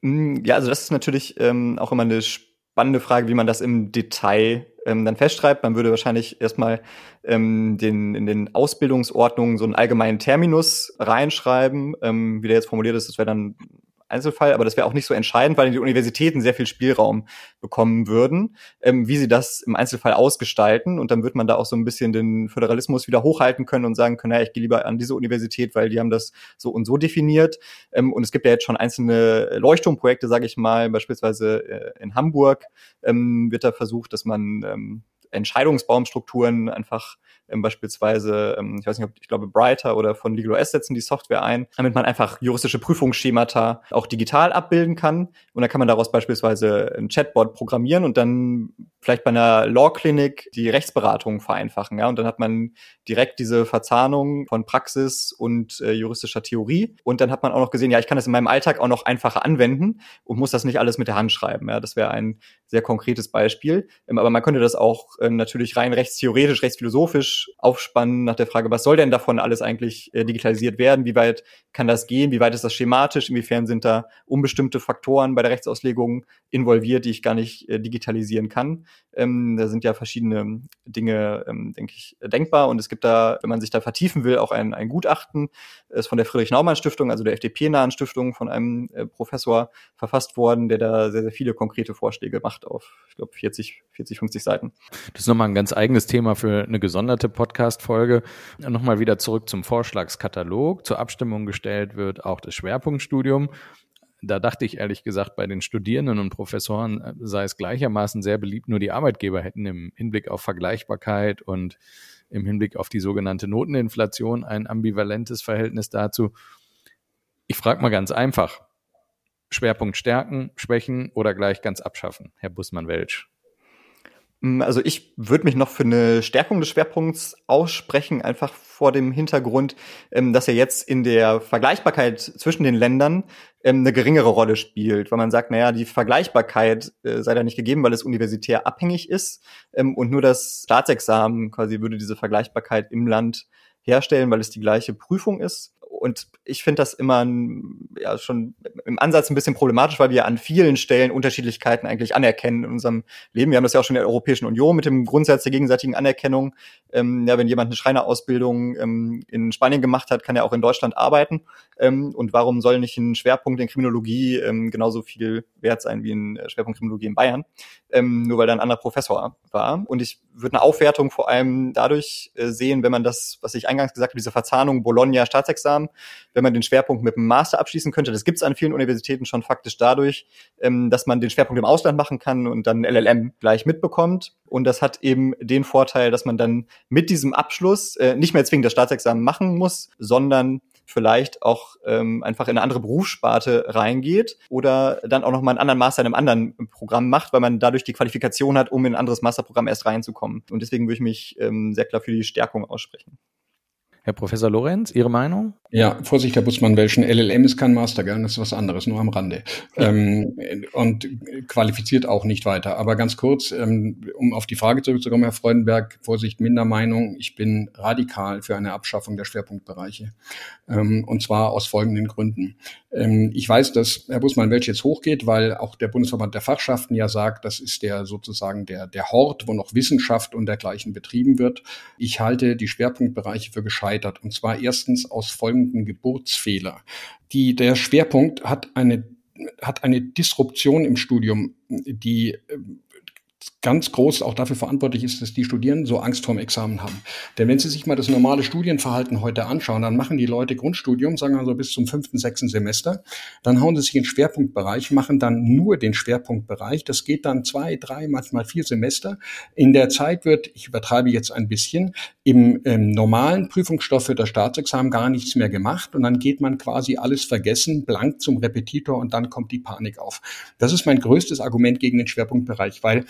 Mm, ja, also das ist natürlich ähm, auch immer eine spannende Frage, wie man das im Detail ähm, dann festschreibt. Man würde wahrscheinlich erstmal ähm, den, in den Ausbildungsordnungen so einen allgemeinen Terminus reinschreiben. Ähm, wie der jetzt formuliert ist, das wäre dann Einzelfall, aber das wäre auch nicht so entscheidend, weil die Universitäten sehr viel Spielraum bekommen würden, ähm, wie sie das im Einzelfall ausgestalten. Und dann wird man da auch so ein bisschen den Föderalismus wieder hochhalten können und sagen können, naja, ich gehe lieber an diese Universität, weil die haben das so und so definiert. Ähm, und es gibt ja jetzt schon einzelne Leuchtturmprojekte, sage ich mal, beispielsweise äh, in Hamburg ähm, wird da versucht, dass man ähm, Entscheidungsbaumstrukturen einfach ähm, beispielsweise, ähm, ich weiß nicht, ob ich glaube Brighter oder von LegalOS setzen die Software ein, damit man einfach juristische Prüfungsschemata auch digital abbilden kann. Und dann kann man daraus beispielsweise ein Chatbot programmieren und dann vielleicht bei einer Law Clinic die Rechtsberatung vereinfachen. Ja? Und dann hat man direkt diese Verzahnung von Praxis und äh, juristischer Theorie. Und dann hat man auch noch gesehen, ja, ich kann das in meinem Alltag auch noch einfacher anwenden und muss das nicht alles mit der Hand schreiben. Ja? Das wäre ein sehr konkretes Beispiel. Ähm, aber man könnte das auch ähm, natürlich rein rechtstheoretisch, rechtsphilosophisch aufspannen nach der Frage, was soll denn davon alles eigentlich äh, digitalisiert werden? Wie weit kann das gehen? Wie weit ist das schematisch? Inwiefern sind da unbestimmte Faktoren bei der Rechtsauslegung involviert, die ich gar nicht äh, digitalisieren kann? Ähm, da sind ja verschiedene Dinge, ähm, denke ich, denkbar. Und es gibt da, wenn man sich da vertiefen will, auch ein, ein Gutachten, ist von der Friedrich-Naumann-Stiftung, also der FDP-nahen Stiftung, von einem äh, Professor verfasst worden, der da sehr, sehr viele konkrete Vorschläge macht auf, ich glaube, 40, 40, 50 Seiten. Das ist nochmal ein ganz eigenes Thema für eine gesonderte Podcast-Folge. Nochmal wieder zurück zum Vorschlagskatalog. Zur Abstimmung gestellt wird auch das Schwerpunktstudium da dachte ich ehrlich gesagt, bei den Studierenden und Professoren äh, sei es gleichermaßen sehr beliebt, nur die Arbeitgeber hätten im Hinblick auf Vergleichbarkeit und im Hinblick auf die sogenannte Noteninflation ein ambivalentes Verhältnis dazu. Ich frage mal ganz einfach. Schwerpunkt stärken, schwächen oder gleich ganz abschaffen, Herr Bussmann-Welsch? Mm, also ich würde mich noch für eine Stärkung des Schwerpunkts aussprechen, einfach vor dem Hintergrund, ähm, dass er jetzt in der Vergleichbarkeit zwischen den Ländern ähm, eine geringere Rolle spielt, weil man sagt, naja, die Vergleichbarkeit äh, sei da nicht gegeben, weil es universitär abhängig ist ähm, und nur das Staatsexamen quasi würde diese Vergleichbarkeit im Land herstellen, weil es die gleiche Prüfung ist und ich finde das immer ja, schon im Ansatz ein bisschen problematisch, weil wir an vielen Stellen Unterschiedlichkeiten eigentlich anerkennen in unserem Leben. Wir haben das ja auch schon in der Europäischen Union mit dem Grundsatz der gegenseitigen Anerkennung. Ähm, ja, wenn jemand eine Schreinerausbildung ähm, in Spanien gemacht hat, kann er auch in Deutschland arbeiten. Ähm, und warum soll nicht ein Schwerpunkt in Kriminologie ähm, genauso viel wert sein wie ein Schwerpunkt Kriminologie in Bayern? Ähm, nur weil da ein anderer Professor war. Und ich würde eine Aufwertung vor allem dadurch äh, sehen, wenn man das, was ich eingangs gesagt habe, diese Verzahnung Bologna-Staatsexamen, wenn man den Schwerpunkt mit einem Master abschließen könnte. Das gibt es an vielen Universitäten schon faktisch dadurch, ähm, dass man den Schwerpunkt im Ausland machen kann und dann LLM gleich mitbekommt. Und das hat eben den Vorteil, dass man dann mit diesem Abschluss äh, nicht mehr zwingend das Staatsexamen machen muss, sondern vielleicht auch ähm, einfach in eine andere Berufssparte reingeht oder dann auch noch mal einen anderen Master in einem anderen Programm macht, weil man dadurch die Qualifikation hat, um in ein anderes Masterprogramm erst reinzukommen. Und deswegen würde ich mich ähm, sehr klar für die Stärkung aussprechen. Herr Professor Lorenz, Ihre Meinung? Ja, Vorsicht, Herr Bussmann, welchen LLM ist kein Master, gell? das ist was anderes, nur am Rande. Ähm, und qualifiziert auch nicht weiter. Aber ganz kurz, ähm, um auf die Frage zurückzukommen, Herr Freudenberg, Vorsicht, Mindermeinung. Ich bin radikal für eine Abschaffung der Schwerpunktbereiche. Ähm, und zwar aus folgenden Gründen. Ähm, ich weiß, dass Herr Bussmann Welch jetzt hochgeht, weil auch der Bundesverband der Fachschaften ja sagt, das ist der sozusagen der, der Hort, wo noch Wissenschaft und dergleichen betrieben wird. Ich halte die Schwerpunktbereiche für gescheitert. Und zwar erstens aus folgenden Geburtsfehler. Die, der Schwerpunkt hat eine hat eine Disruption im Studium, die ganz groß auch dafür verantwortlich ist, dass die Studierenden so Angst vorm Examen haben. Denn wenn Sie sich mal das normale Studienverhalten heute anschauen, dann machen die Leute Grundstudium, sagen wir so bis zum fünften, sechsten Semester, dann hauen sie sich in den Schwerpunktbereich, machen dann nur den Schwerpunktbereich. Das geht dann zwei, drei, manchmal vier Semester. In der Zeit wird, ich übertreibe jetzt ein bisschen, im ähm, normalen Prüfungsstoff für das Staatsexamen gar nichts mehr gemacht und dann geht man quasi alles vergessen, blank zum Repetitor und dann kommt die Panik auf. Das ist mein größtes Argument gegen den Schwerpunktbereich, weil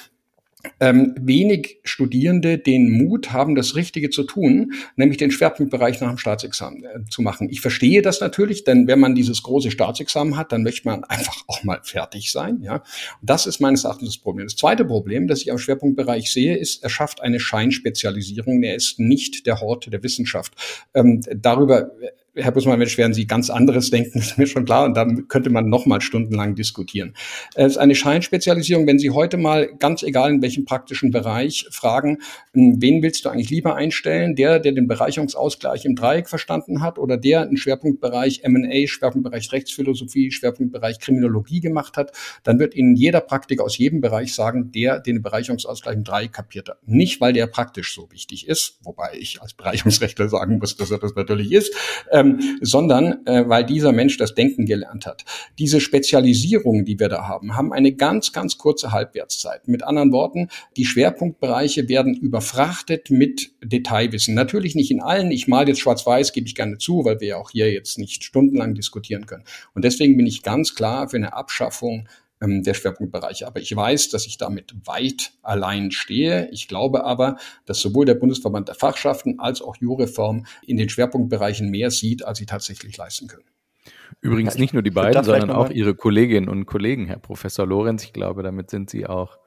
ähm, wenig Studierende den Mut haben, das Richtige zu tun, nämlich den Schwerpunktbereich nach dem Staatsexamen äh, zu machen. Ich verstehe das natürlich, denn wenn man dieses große Staatsexamen hat, dann möchte man einfach auch mal fertig sein. Ja, und das ist meines Erachtens das Problem. Das zweite Problem, das ich am Schwerpunktbereich sehe, ist, er schafft eine Scheinspezialisierung. Er ist nicht der Hort der Wissenschaft. Ähm, darüber Herr Busmann-Mensch, werden Sie ganz anderes denken, ist mir schon klar. Und da könnte man noch mal stundenlang diskutieren. Es ist eine Scheinspezialisierung. Wenn Sie heute mal, ganz egal in welchem praktischen Bereich, fragen, hm, wen willst du eigentlich lieber einstellen? Der, der den Bereicherungsausgleich im Dreieck verstanden hat oder der einen Schwerpunktbereich M&A, Schwerpunktbereich Rechtsphilosophie, Schwerpunktbereich Kriminologie gemacht hat, dann wird Ihnen jeder Praktiker aus jedem Bereich sagen, der den Bereicherungsausgleich im Dreieck kapiert hat. Nicht, weil der praktisch so wichtig ist, wobei ich als Bereicherungsrechtler sagen muss, dass er das natürlich ist, ähm, sondern äh, weil dieser Mensch das Denken gelernt hat. Diese Spezialisierungen, die wir da haben, haben eine ganz, ganz kurze Halbwertszeit. Mit anderen Worten, die Schwerpunktbereiche werden überfrachtet mit Detailwissen. Natürlich nicht in allen. Ich mal jetzt schwarz-weiß, gebe ich gerne zu, weil wir ja auch hier jetzt nicht stundenlang diskutieren können. Und deswegen bin ich ganz klar für eine Abschaffung ähm, der Schwerpunktbereiche. Aber ich weiß, dass ich damit weit allein stehe. Ich glaube aber, dass sowohl der Bundesverband der Fachschaften als auch Jureform in den Schwerpunktbereichen mehr sieht, als sie tatsächlich leisten können. Übrigens nicht nur die beiden, sondern auch Ihre Kolleginnen und Kollegen, Herr Professor Lorenz. Ich glaube, damit sind Sie auch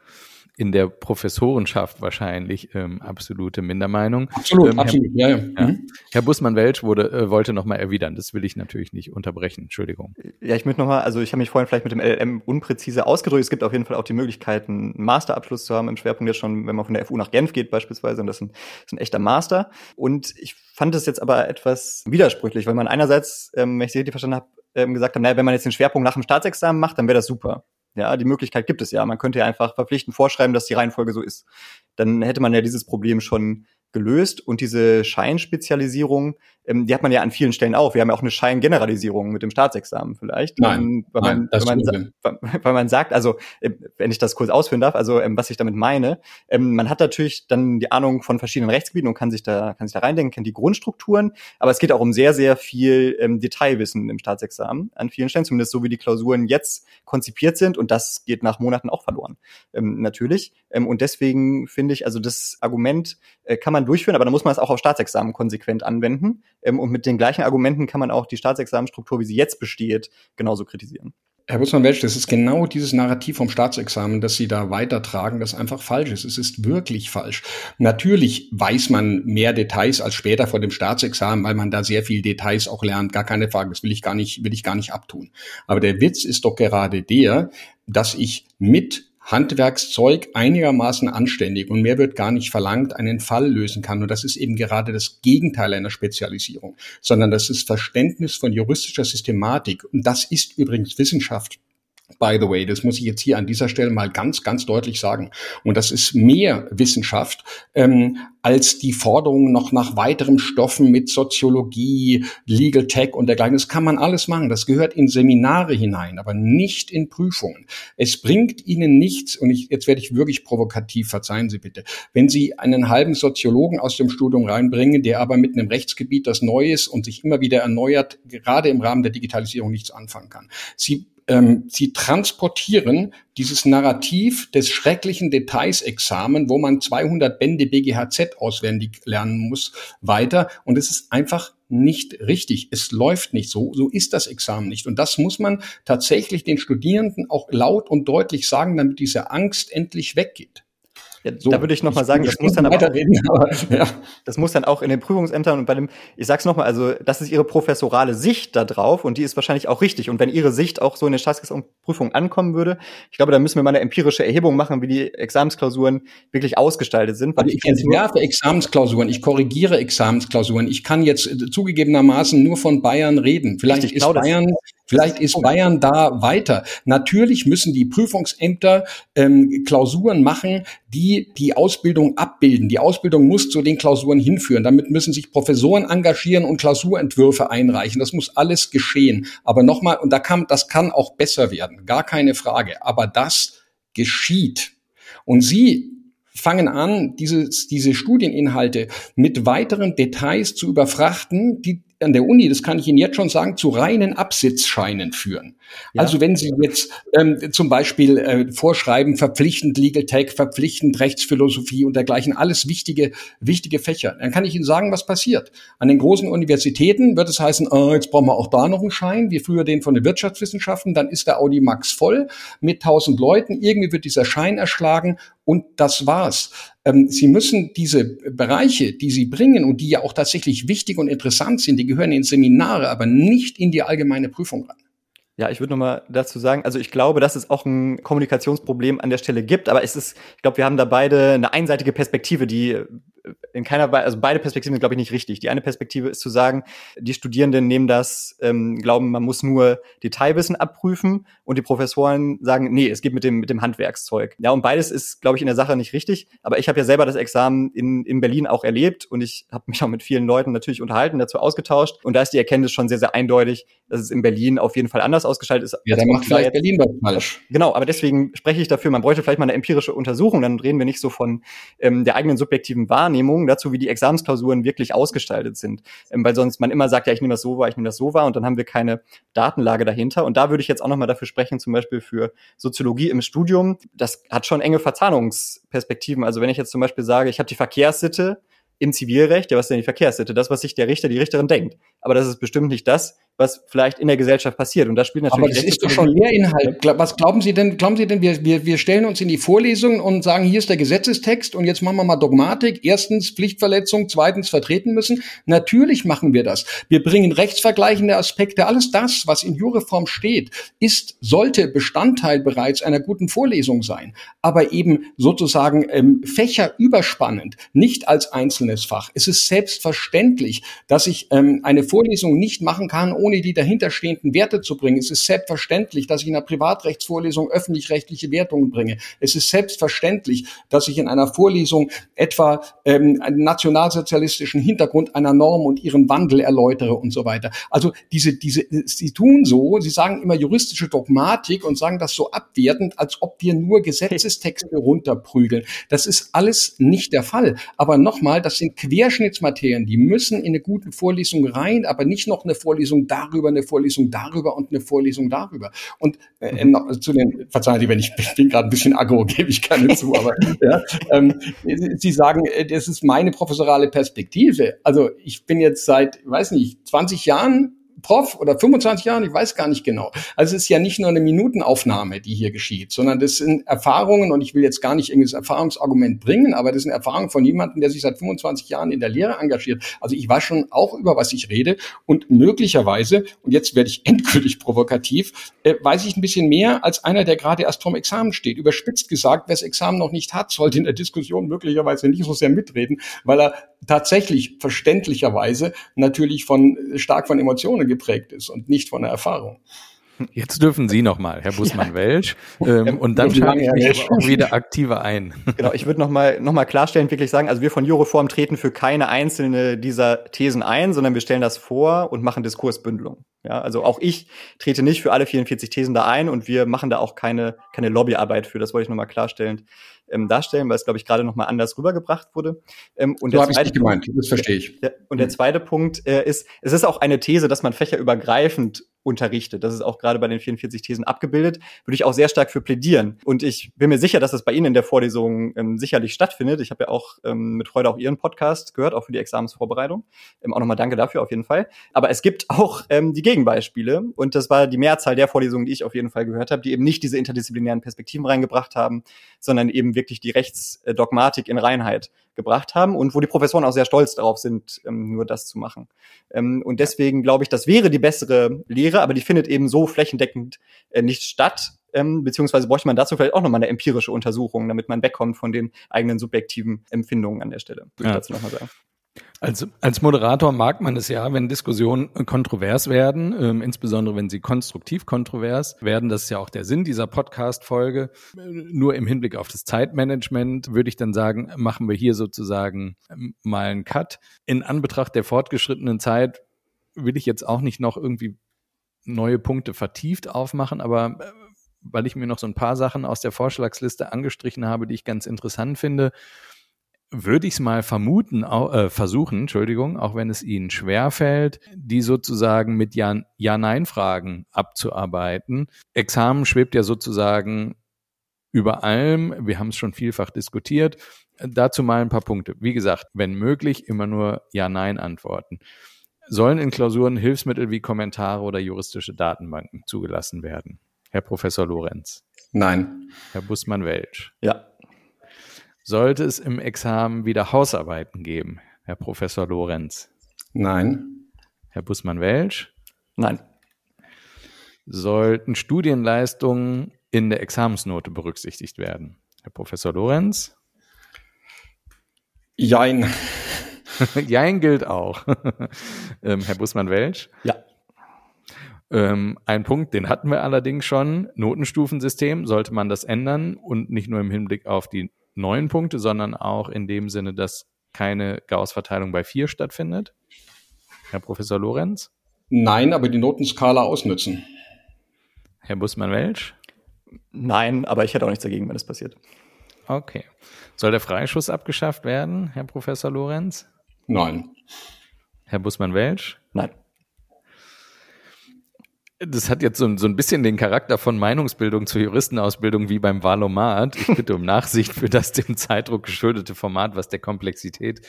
in der Professorenschaft wahrscheinlich ähm, absolute Mindermeinung. Absolut, ähm, absolut, Herr, ja, ja. ja. Mhm. Herr Bussmann-Welsch wurde, äh, wollte nochmal erwidern. Das will ich natürlich nicht unterbrechen. Entschuldigung. Ja, ich möchte nochmal, also ich habe mich vorhin vielleicht mit dem LLM unpräzise ausgedrückt. Es gibt auf jeden Fall auch die Möglichkeit, einen Masterabschluss zu haben im Schwerpunkt jetzt schon, wenn man von der FU nach Genf geht beispielsweise. Und das ist ein, das ist ein echter Master. Und ich fand es jetzt aber etwas widersprüchlich, weil man einerseits, ähm, wenn ich Sie richtig verstanden habe, ähm, gesagt hat, naja, wenn man jetzt den Schwerpunkt nach dem Staatsexamen macht, dann wäre das super. Ja, die Möglichkeit gibt es ja. Man könnte ja einfach verpflichtend vorschreiben, dass die Reihenfolge so ist. Dann hätte man ja dieses Problem schon gelöst und diese Scheinspezialisierung ähm, die hat man ja an vielen Stellen auch. Wir haben ja auch eine Scheingeneralisierung mit dem Staatsexamen vielleicht. Nein, ähm, weil, man, nein, weil, man, weil man sagt, also äh, wenn ich das kurz ausführen darf, also ähm, was ich damit meine, ähm, man hat natürlich dann die Ahnung von verschiedenen Rechtsgebieten und kann sich da kann sich da reindenken, kennt die Grundstrukturen, aber es geht auch um sehr sehr viel ähm, Detailwissen im Staatsexamen an vielen Stellen, zumindest so wie die Klausuren jetzt konzipiert sind und das geht nach Monaten auch verloren. Ähm, natürlich ähm, und deswegen finde ich, also das Argument äh, kann man durchführen, aber da muss man es auch auf Staatsexamen konsequent anwenden. Ähm, und mit den gleichen Argumenten kann man auch die Staatsexamenstruktur, wie sie jetzt besteht, genauso kritisieren. Herr Bussmann-Welsch, das ist genau dieses Narrativ vom Staatsexamen, das Sie da weitertragen, das einfach falsch ist. Es ist wirklich falsch. Natürlich weiß man mehr Details als später vor dem Staatsexamen, weil man da sehr viel Details auch lernt. Gar keine Frage. Das will ich gar nicht, will ich gar nicht abtun. Aber der Witz ist doch gerade der, dass ich mit Handwerkszeug einigermaßen anständig und mehr wird gar nicht verlangt, einen Fall lösen kann. Und das ist eben gerade das Gegenteil einer Spezialisierung, sondern das ist Verständnis von juristischer Systematik. Und das ist übrigens Wissenschaft. By the way, das muss ich jetzt hier an dieser Stelle mal ganz, ganz deutlich sagen. Und das ist mehr Wissenschaft ähm, als die Forderung noch nach weiteren Stoffen mit Soziologie, Legal Tech und dergleichen. Das kann man alles machen. Das gehört in Seminare hinein, aber nicht in Prüfungen. Es bringt Ihnen nichts, und ich, jetzt werde ich wirklich provokativ, verzeihen Sie bitte, wenn Sie einen halben Soziologen aus dem Studium reinbringen, der aber mit einem Rechtsgebiet, das neu ist und sich immer wieder erneuert, gerade im Rahmen der Digitalisierung nichts anfangen kann. Sie ähm, sie transportieren dieses Narrativ des schrecklichen Detailsexamen, wo man 200 Bände BGHZ auswendig lernen muss, weiter. Und es ist einfach nicht richtig. Es läuft nicht so. So ist das Examen nicht. Und das muss man tatsächlich den Studierenden auch laut und deutlich sagen, damit diese Angst endlich weggeht. Ja, so, da würde ich noch mal sagen, das muss dann aber, aber ja. das muss dann auch in den Prüfungsämtern und bei dem, ich sag's noch mal, also das ist ihre professorale Sicht da drauf und die ist wahrscheinlich auch richtig. Und wenn ihre Sicht auch so in den Staatsprüfungen ankommen würde, ich glaube, da müssen wir mal eine empirische Erhebung machen, wie die Examensklausuren wirklich ausgestaltet sind. Also ich entwerfe Examensklausuren, ich korrigiere Examensklausuren. Ich kann jetzt äh, zugegebenermaßen nur von Bayern reden. Vielleicht richtig, ist genau Bayern Vielleicht ist Bayern da weiter. Natürlich müssen die Prüfungsämter ähm, Klausuren machen, die die Ausbildung abbilden. Die Ausbildung muss zu den Klausuren hinführen. Damit müssen sich Professoren engagieren und Klausurentwürfe einreichen. Das muss alles geschehen. Aber nochmal, und da kann, das kann auch besser werden, gar keine Frage. Aber das geschieht. Und Sie fangen an, diese, diese Studieninhalte mit weiteren Details zu überfrachten, die an der Uni, das kann ich Ihnen jetzt schon sagen, zu reinen Absitzscheinen führen. Ja. Also wenn Sie jetzt ähm, zum Beispiel äh, vorschreiben, verpflichtend Legal Tech, verpflichtend Rechtsphilosophie und dergleichen, alles wichtige, wichtige Fächer, dann kann ich Ihnen sagen, was passiert. An den großen Universitäten wird es heißen, oh, jetzt brauchen wir auch da noch einen Schein, wie früher den von den Wirtschaftswissenschaften, dann ist der Audi Max voll mit tausend Leuten, irgendwie wird dieser Schein erschlagen und das war's. Ähm, Sie müssen diese Bereiche, die Sie bringen und die ja auch tatsächlich wichtig und interessant sind, die gehören in Seminare, aber nicht in die allgemeine Prüfung ran. Ja, ich würde noch mal dazu sagen, also ich glaube, dass es auch ein Kommunikationsproblem an der Stelle gibt, aber es ist, ich glaube, wir haben da beide eine einseitige Perspektive, die in keiner Weise, also beide Perspektiven sind, glaube ich, nicht richtig. Die eine Perspektive ist zu sagen, die Studierenden nehmen das, ähm, glauben, man muss nur Detailwissen abprüfen und die Professoren sagen, nee, es geht mit dem, mit dem Handwerkszeug. Ja, und beides ist, glaube ich, in der Sache nicht richtig. Aber ich habe ja selber das Examen in, in Berlin auch erlebt und ich habe mich auch mit vielen Leuten natürlich unterhalten, dazu ausgetauscht. Und da ist die Erkenntnis schon sehr, sehr eindeutig, dass es in Berlin auf jeden Fall anders ausgestaltet ist. Ja, dann macht vielleicht Berlin was falsch. Genau, aber deswegen spreche ich dafür, man bräuchte vielleicht mal eine empirische Untersuchung, dann reden wir nicht so von ähm, der eigenen subjektiven Wahrnehmung, Wahrnehmung dazu, wie die Examensklausuren wirklich ausgestaltet sind. Ähm, weil sonst man immer sagt, ja, ich nehme das so wahr, ich nehme das so wahr und dann haben wir keine Datenlage dahinter. Und da würde ich jetzt auch nochmal dafür sprechen, zum Beispiel für Soziologie im Studium. Das hat schon enge Verzahnungsperspektiven. Also wenn ich jetzt zum Beispiel sage, ich habe die Verkehrssitte, im Zivilrecht, ja, was ist denn die Verkehrssitte? Das, was sich der Richter, die Richterin denkt. Aber das ist bestimmt nicht das, was vielleicht in der Gesellschaft passiert. Und das spielt natürlich. Aber das ist doch schon Lehrinhalt. Was glauben Sie denn? Glauben Sie denn, wir, wir, wir stellen uns in die Vorlesungen und sagen, hier ist der Gesetzestext und jetzt machen wir mal Dogmatik. Erstens Pflichtverletzung, zweitens vertreten müssen. Natürlich machen wir das. Wir bringen rechtsvergleichende Aspekte. Alles das, was in Jureform steht, ist, sollte Bestandteil bereits einer guten Vorlesung sein. Aber eben sozusagen ähm, fächerüberspannend, nicht als einzelnes Fach. Es ist selbstverständlich, dass ich ähm, eine Vorlesung nicht machen kann, ohne die dahinterstehenden Werte zu bringen. Es ist selbstverständlich, dass ich in einer Privatrechtsvorlesung öffentlich-rechtliche Wertungen bringe. Es ist selbstverständlich, dass ich in einer Vorlesung etwa ähm, einen nationalsozialistischen Hintergrund einer Norm und ihren Wandel erläutere und so weiter. Also diese, diese, sie tun so, sie sagen immer juristische Dogmatik und sagen das so abwertend, als ob wir nur Gesetzestexte runterprügeln. Das ist alles nicht der Fall. Aber nochmal, das sind Querschnittsmaterien, die müssen in eine gute Vorlesung rein, aber nicht noch eine Vorlesung darüber, eine Vorlesung darüber und eine Vorlesung darüber. Und äh, mhm. äh, zu den, verzeihen Sie, wenn ich, ich bin gerade ein bisschen aggro, gebe ich keine zu, aber ja, ähm, Sie sagen, äh, das ist meine professorale Perspektive. Also ich bin jetzt seit, weiß nicht, 20 Jahren Prof oder 25 Jahren, ich weiß gar nicht genau. Also es ist ja nicht nur eine Minutenaufnahme, die hier geschieht, sondern das sind Erfahrungen und ich will jetzt gar nicht irgendein Erfahrungsargument bringen, aber das sind Erfahrungen von jemandem, der sich seit 25 Jahren in der Lehre engagiert. Also ich weiß schon auch über was ich rede und möglicherweise, und jetzt werde ich endgültig provokativ, äh, weiß ich ein bisschen mehr als einer, der gerade erst vorm Examen steht. Überspitzt gesagt, wer das Examen noch nicht hat, sollte in der Diskussion möglicherweise nicht so sehr mitreden, weil er tatsächlich verständlicherweise natürlich von stark von Emotionen geprägt ist und nicht von der Erfahrung. Jetzt dürfen Sie nochmal, Herr Bussmann-Welsch, ja. ähm, und dann schalte ich mich auch wieder aktiver ein. Genau, ich würde nochmal noch mal klarstellen, wirklich sagen, also wir von Juroform treten für keine einzelne dieser Thesen ein, sondern wir stellen das vor und machen Diskursbündelung. Ja, also auch ich trete nicht für alle 44 Thesen da ein und wir machen da auch keine, keine Lobbyarbeit für. Das wollte ich nochmal klarstellen ähm, darstellen, weil es, glaube ich, gerade nochmal anders rübergebracht wurde. Ähm, und so habe ich nicht gemeint, das verstehe ich. Der, und der zweite Punkt äh, ist, es ist auch eine These, dass man fächerübergreifend unterrichtet. Das ist auch gerade bei den 44 Thesen abgebildet. Würde ich auch sehr stark für plädieren. Und ich bin mir sicher, dass das bei Ihnen in der Vorlesung ähm, sicherlich stattfindet. Ich habe ja auch ähm, mit Freude auch Ihren Podcast gehört, auch für die Examensvorbereitung. Ähm, auch nochmal danke dafür auf jeden Fall. Aber es gibt auch ähm, die Gegenbeispiele. Und das war die Mehrzahl der Vorlesungen, die ich auf jeden Fall gehört habe, die eben nicht diese interdisziplinären Perspektiven reingebracht haben, sondern eben wirklich die Rechtsdogmatik in Reinheit gebracht haben und wo die Professoren auch sehr stolz darauf sind, ähm, nur das zu machen. Ähm, und deswegen glaube ich, das wäre die bessere Lehre, aber die findet eben so flächendeckend äh, nicht statt. Ähm, beziehungsweise bräuchte man dazu vielleicht auch nochmal eine empirische Untersuchung, damit man wegkommt von den eigenen subjektiven Empfindungen an der Stelle. Würde ja. ich dazu nochmal sagen. Als, als Moderator mag man es ja, wenn Diskussionen kontrovers werden, ähm, insbesondere wenn sie konstruktiv kontrovers werden. Das ist ja auch der Sinn dieser Podcast-Folge. Nur im Hinblick auf das Zeitmanagement würde ich dann sagen, machen wir hier sozusagen ähm, mal einen Cut. In Anbetracht der fortgeschrittenen Zeit will ich jetzt auch nicht noch irgendwie neue Punkte vertieft aufmachen, aber äh, weil ich mir noch so ein paar Sachen aus der Vorschlagsliste angestrichen habe, die ich ganz interessant finde, würde ich es mal vermuten, äh, versuchen, Entschuldigung, auch wenn es Ihnen schwerfällt, die sozusagen mit Ja-Nein-Fragen abzuarbeiten. Examen schwebt ja sozusagen über allem. Wir haben es schon vielfach diskutiert. Dazu mal ein paar Punkte. Wie gesagt, wenn möglich, immer nur Ja-Nein antworten. Sollen in Klausuren Hilfsmittel wie Kommentare oder juristische Datenbanken zugelassen werden? Herr Professor Lorenz. Nein. Herr Bussmann-Welsch. Ja. Sollte es im Examen wieder Hausarbeiten geben, Herr Professor Lorenz? Nein. Herr Bussmann-Welsch? Nein. Sollten Studienleistungen in der Examensnote berücksichtigt werden? Herr Professor Lorenz? Jein. Jein gilt auch. ähm, Herr Bussmann-Welsch? Ja. Ähm, ein Punkt, den hatten wir allerdings schon. Notenstufensystem, sollte man das ändern und nicht nur im Hinblick auf die neun Punkte, sondern auch in dem Sinne, dass keine Gauss-Verteilung bei vier stattfindet? Herr Professor Lorenz? Nein, aber die Notenskala ausnützen. Herr Bussmann-Welsch? Nein, aber ich hätte auch nichts dagegen, wenn es passiert. Okay. Soll der Freischuss abgeschafft werden, Herr Professor Lorenz? Nein. Herr Bussmann-Welsch? Nein. Das hat jetzt so, so ein bisschen den Charakter von Meinungsbildung zur Juristenausbildung wie beim Valomat. Ich bitte um Nachsicht für das dem Zeitdruck geschuldete Format, was der Komplexität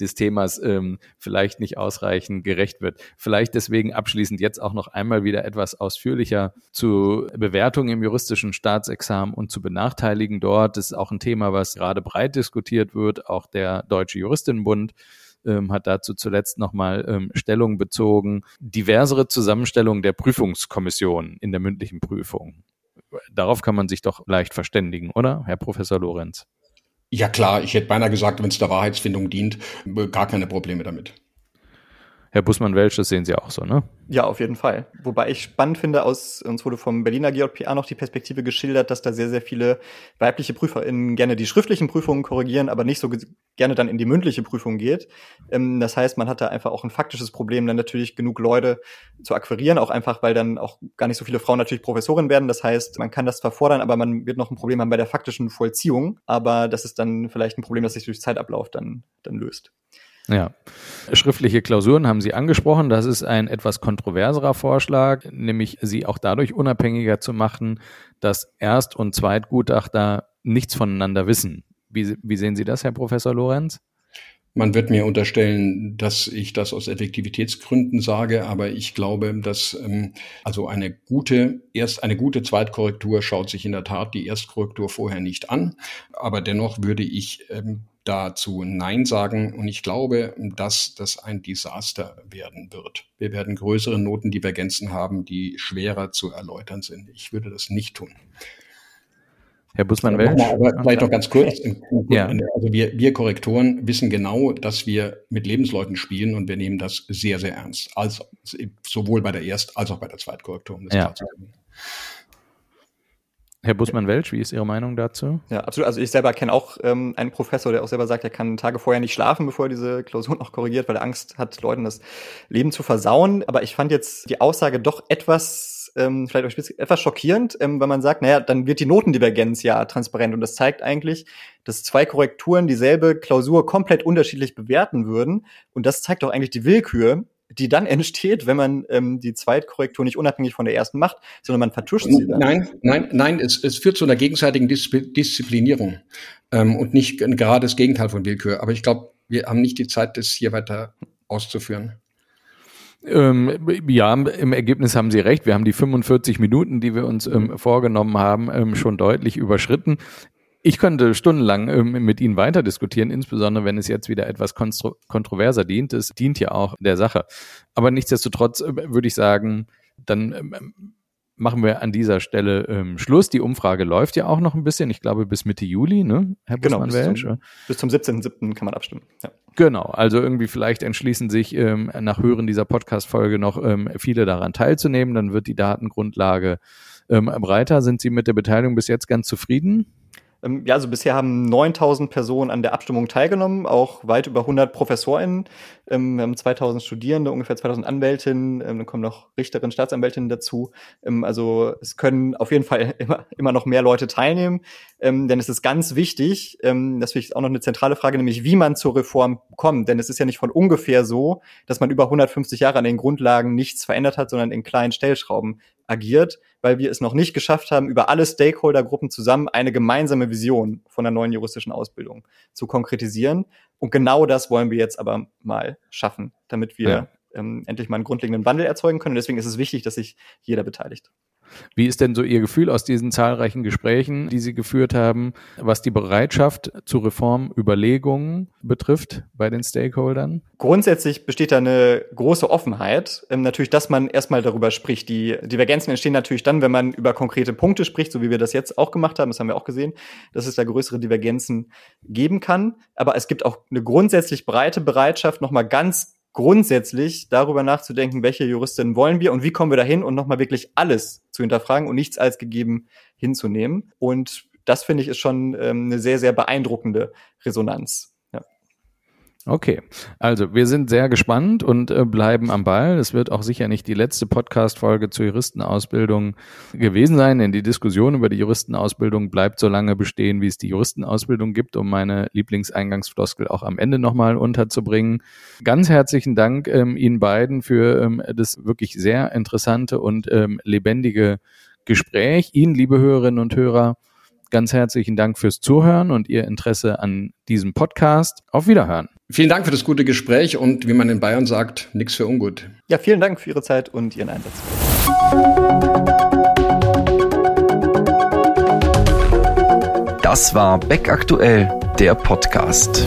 des Themas ähm, vielleicht nicht ausreichend gerecht wird. Vielleicht deswegen abschließend jetzt auch noch einmal wieder etwas ausführlicher zu Bewertung im juristischen Staatsexamen und zu Benachteiligen dort. Das ist auch ein Thema, was gerade breit diskutiert wird. Auch der Deutsche Juristinnenbund ähm, hat dazu zuletzt nochmal ähm, Stellung bezogen. Diversere Zusammenstellung der Prüfungskommission in der mündlichen Prüfung. Darauf kann man sich doch leicht verständigen, oder, Herr Professor Lorenz? Ja klar, ich hätte beinahe gesagt, wenn es der Wahrheitsfindung dient, gar keine Probleme damit. Herr Bussmann-Welsch, das sehen Sie auch so, ne? Ja, auf jeden Fall. Wobei ich spannend finde, aus, uns wurde vom Berliner GJPA noch die Perspektive geschildert, dass da sehr, sehr viele weibliche PrüferInnen gerne die schriftlichen Prüfungen korrigieren, aber nicht so gerne dann in die mündliche Prüfung geht. Ähm, das heißt, man hat da einfach auch ein faktisches Problem, dann natürlich genug Leute zu akquirieren, auch einfach, weil dann auch gar nicht so viele Frauen natürlich Professorin werden. Das heißt, man kann das zwar fordern, aber man wird noch ein Problem haben bei der faktischen Vollziehung. Aber das ist dann vielleicht ein Problem, das sich durch Zeitablauf dann, dann löst. Ja. Schriftliche Klausuren haben Sie angesprochen. Das ist ein etwas kontroverserer Vorschlag, nämlich sie auch dadurch unabhängiger zu machen, dass Erst- und Zweitgutachter nichts voneinander wissen. Wie, wie sehen Sie das, Herr Professor Lorenz? Man wird mir unterstellen, dass ich das aus Effektivitätsgründen sage, aber ich glaube, dass ähm, also eine gute erst eine gute Zweitkorrektur schaut sich in der Tat die Erstkorrektur vorher nicht an, aber dennoch würde ich ähm, dazu Nein sagen. Und ich glaube, dass das ein Desaster werden wird. Wir werden größere Notendivergenzen haben, die schwerer zu erläutern sind. Ich würde das nicht tun. Herr Bussmann-Welsch? Aber vielleicht noch ganz kurz. Ja. Also wir, wir Korrektoren wissen genau, dass wir mit Lebensleuten spielen und wir nehmen das sehr, sehr ernst. Also sowohl bei der Erst- als auch bei der Zweitkorrektur. Um das ja. Herr Bussmann-Welsch, wie ist Ihre Meinung dazu? Ja, absolut. Also ich selber kenne auch ähm, einen Professor, der auch selber sagt, er kann Tage vorher nicht schlafen, bevor er diese Klausur noch korrigiert, weil er Angst hat, Leuten das Leben zu versauen. Aber ich fand jetzt die Aussage doch etwas, ähm, vielleicht auch etwas schockierend, ähm, weil man sagt, naja, dann wird die Notendivergenz ja transparent. Und das zeigt eigentlich, dass zwei Korrekturen dieselbe Klausur komplett unterschiedlich bewerten würden. Und das zeigt doch eigentlich die Willkür, die dann entsteht, wenn man ähm, die Zweitkorrektur nicht unabhängig von der ersten macht, sondern man vertuscht sie dann. Nein, nein, nein, es, es führt zu einer gegenseitigen Disziplinierung ähm, und nicht gerade das Gegenteil von Willkür. Aber ich glaube, wir haben nicht die Zeit, das hier weiter auszuführen. Ähm, ja, im Ergebnis haben Sie recht. Wir haben die 45 Minuten, die wir uns ähm, vorgenommen haben, ähm, schon deutlich überschritten. Ich könnte stundenlang ähm, mit Ihnen weiter diskutieren, insbesondere wenn es jetzt wieder etwas kontroverser dient. Es dient ja auch der Sache. Aber nichtsdestotrotz äh, würde ich sagen, dann ähm, machen wir an dieser Stelle ähm, Schluss. Die Umfrage läuft ja auch noch ein bisschen, ich glaube bis Mitte Juli, ne, Herr genau, bis zum, bis zum 17.7. kann man abstimmen. Ja. Genau, also irgendwie vielleicht entschließen sich ähm, nach Hören dieser Podcast-Folge noch ähm, viele daran teilzunehmen. Dann wird die Datengrundlage ähm, breiter. Sind Sie mit der Beteiligung bis jetzt ganz zufrieden? Ähm, ja, also bisher haben 9000 Personen an der Abstimmung teilgenommen, auch weit über 100 ProfessorInnen. Ähm, wir haben 2000 Studierende, ungefähr 2000 Anwältinnen, ähm, dann kommen noch Richterinnen, Staatsanwältinnen dazu. also es können auf jeden Fall immer, immer noch mehr Leute teilnehmen, denn es ist ganz wichtig, das ist auch noch eine zentrale Frage, nämlich wie man zur Reform kommt. Denn es ist ja nicht von ungefähr so, dass man über 150 Jahre an den Grundlagen nichts verändert hat, sondern in kleinen Stellschrauben agiert, weil wir es noch nicht geschafft haben, über alle Stakeholdergruppen zusammen eine gemeinsame Vision von der neuen juristischen Ausbildung zu konkretisieren. Und genau das wollen wir jetzt aber mal schaffen, damit wir ja. ähm, endlich mal einen grundlegenden Wandel erzeugen können. Und deswegen ist es wichtig, dass sich jeder beteiligt. Wie ist denn so Ihr Gefühl aus diesen zahlreichen Gesprächen, die Sie geführt haben, was die Bereitschaft zu Reformüberlegungen betrifft bei den Stakeholdern? Grundsätzlich besteht da eine große Offenheit. Ähm, natürlich, dass man erstmal darüber spricht. Die Divergenzen entstehen natürlich dann, wenn man über konkrete Punkte spricht, so wie wir das jetzt auch gemacht haben. Das haben wir auch gesehen, dass es da größere Divergenzen geben kann. Aber es gibt auch eine grundsätzlich breite Bereitschaft, nochmal ganz grundsätzlich darüber nachzudenken, welche Juristin wollen wir und wie kommen wir dahin und nochmal wirklich alles zu hinterfragen und nichts als gegeben hinzunehmen. Und das finde ich ist schon ähm, eine sehr, sehr beeindruckende Resonanz. Okay, also wir sind sehr gespannt und äh, bleiben am Ball. Es wird auch sicher nicht die letzte Podcast-Folge zur Juristenausbildung gewesen sein, denn die Diskussion über die Juristenausbildung bleibt so lange bestehen, wie es die Juristenausbildung gibt, um meine Lieblingseingangsfloskel auch am Ende nochmal unterzubringen. Ganz herzlichen Dank ähm, Ihnen beiden für ähm, das wirklich sehr interessante und ähm, lebendige Gespräch. Ihnen, liebe Hörerinnen und Hörer, ganz herzlichen Dank fürs Zuhören und Ihr Interesse an diesem Podcast. Auf Wiederhören. Vielen Dank für das gute Gespräch und wie man in Bayern sagt, nichts für ungut. Ja, vielen Dank für Ihre Zeit und Ihren Einsatz. Das war Beck aktuell, der Podcast.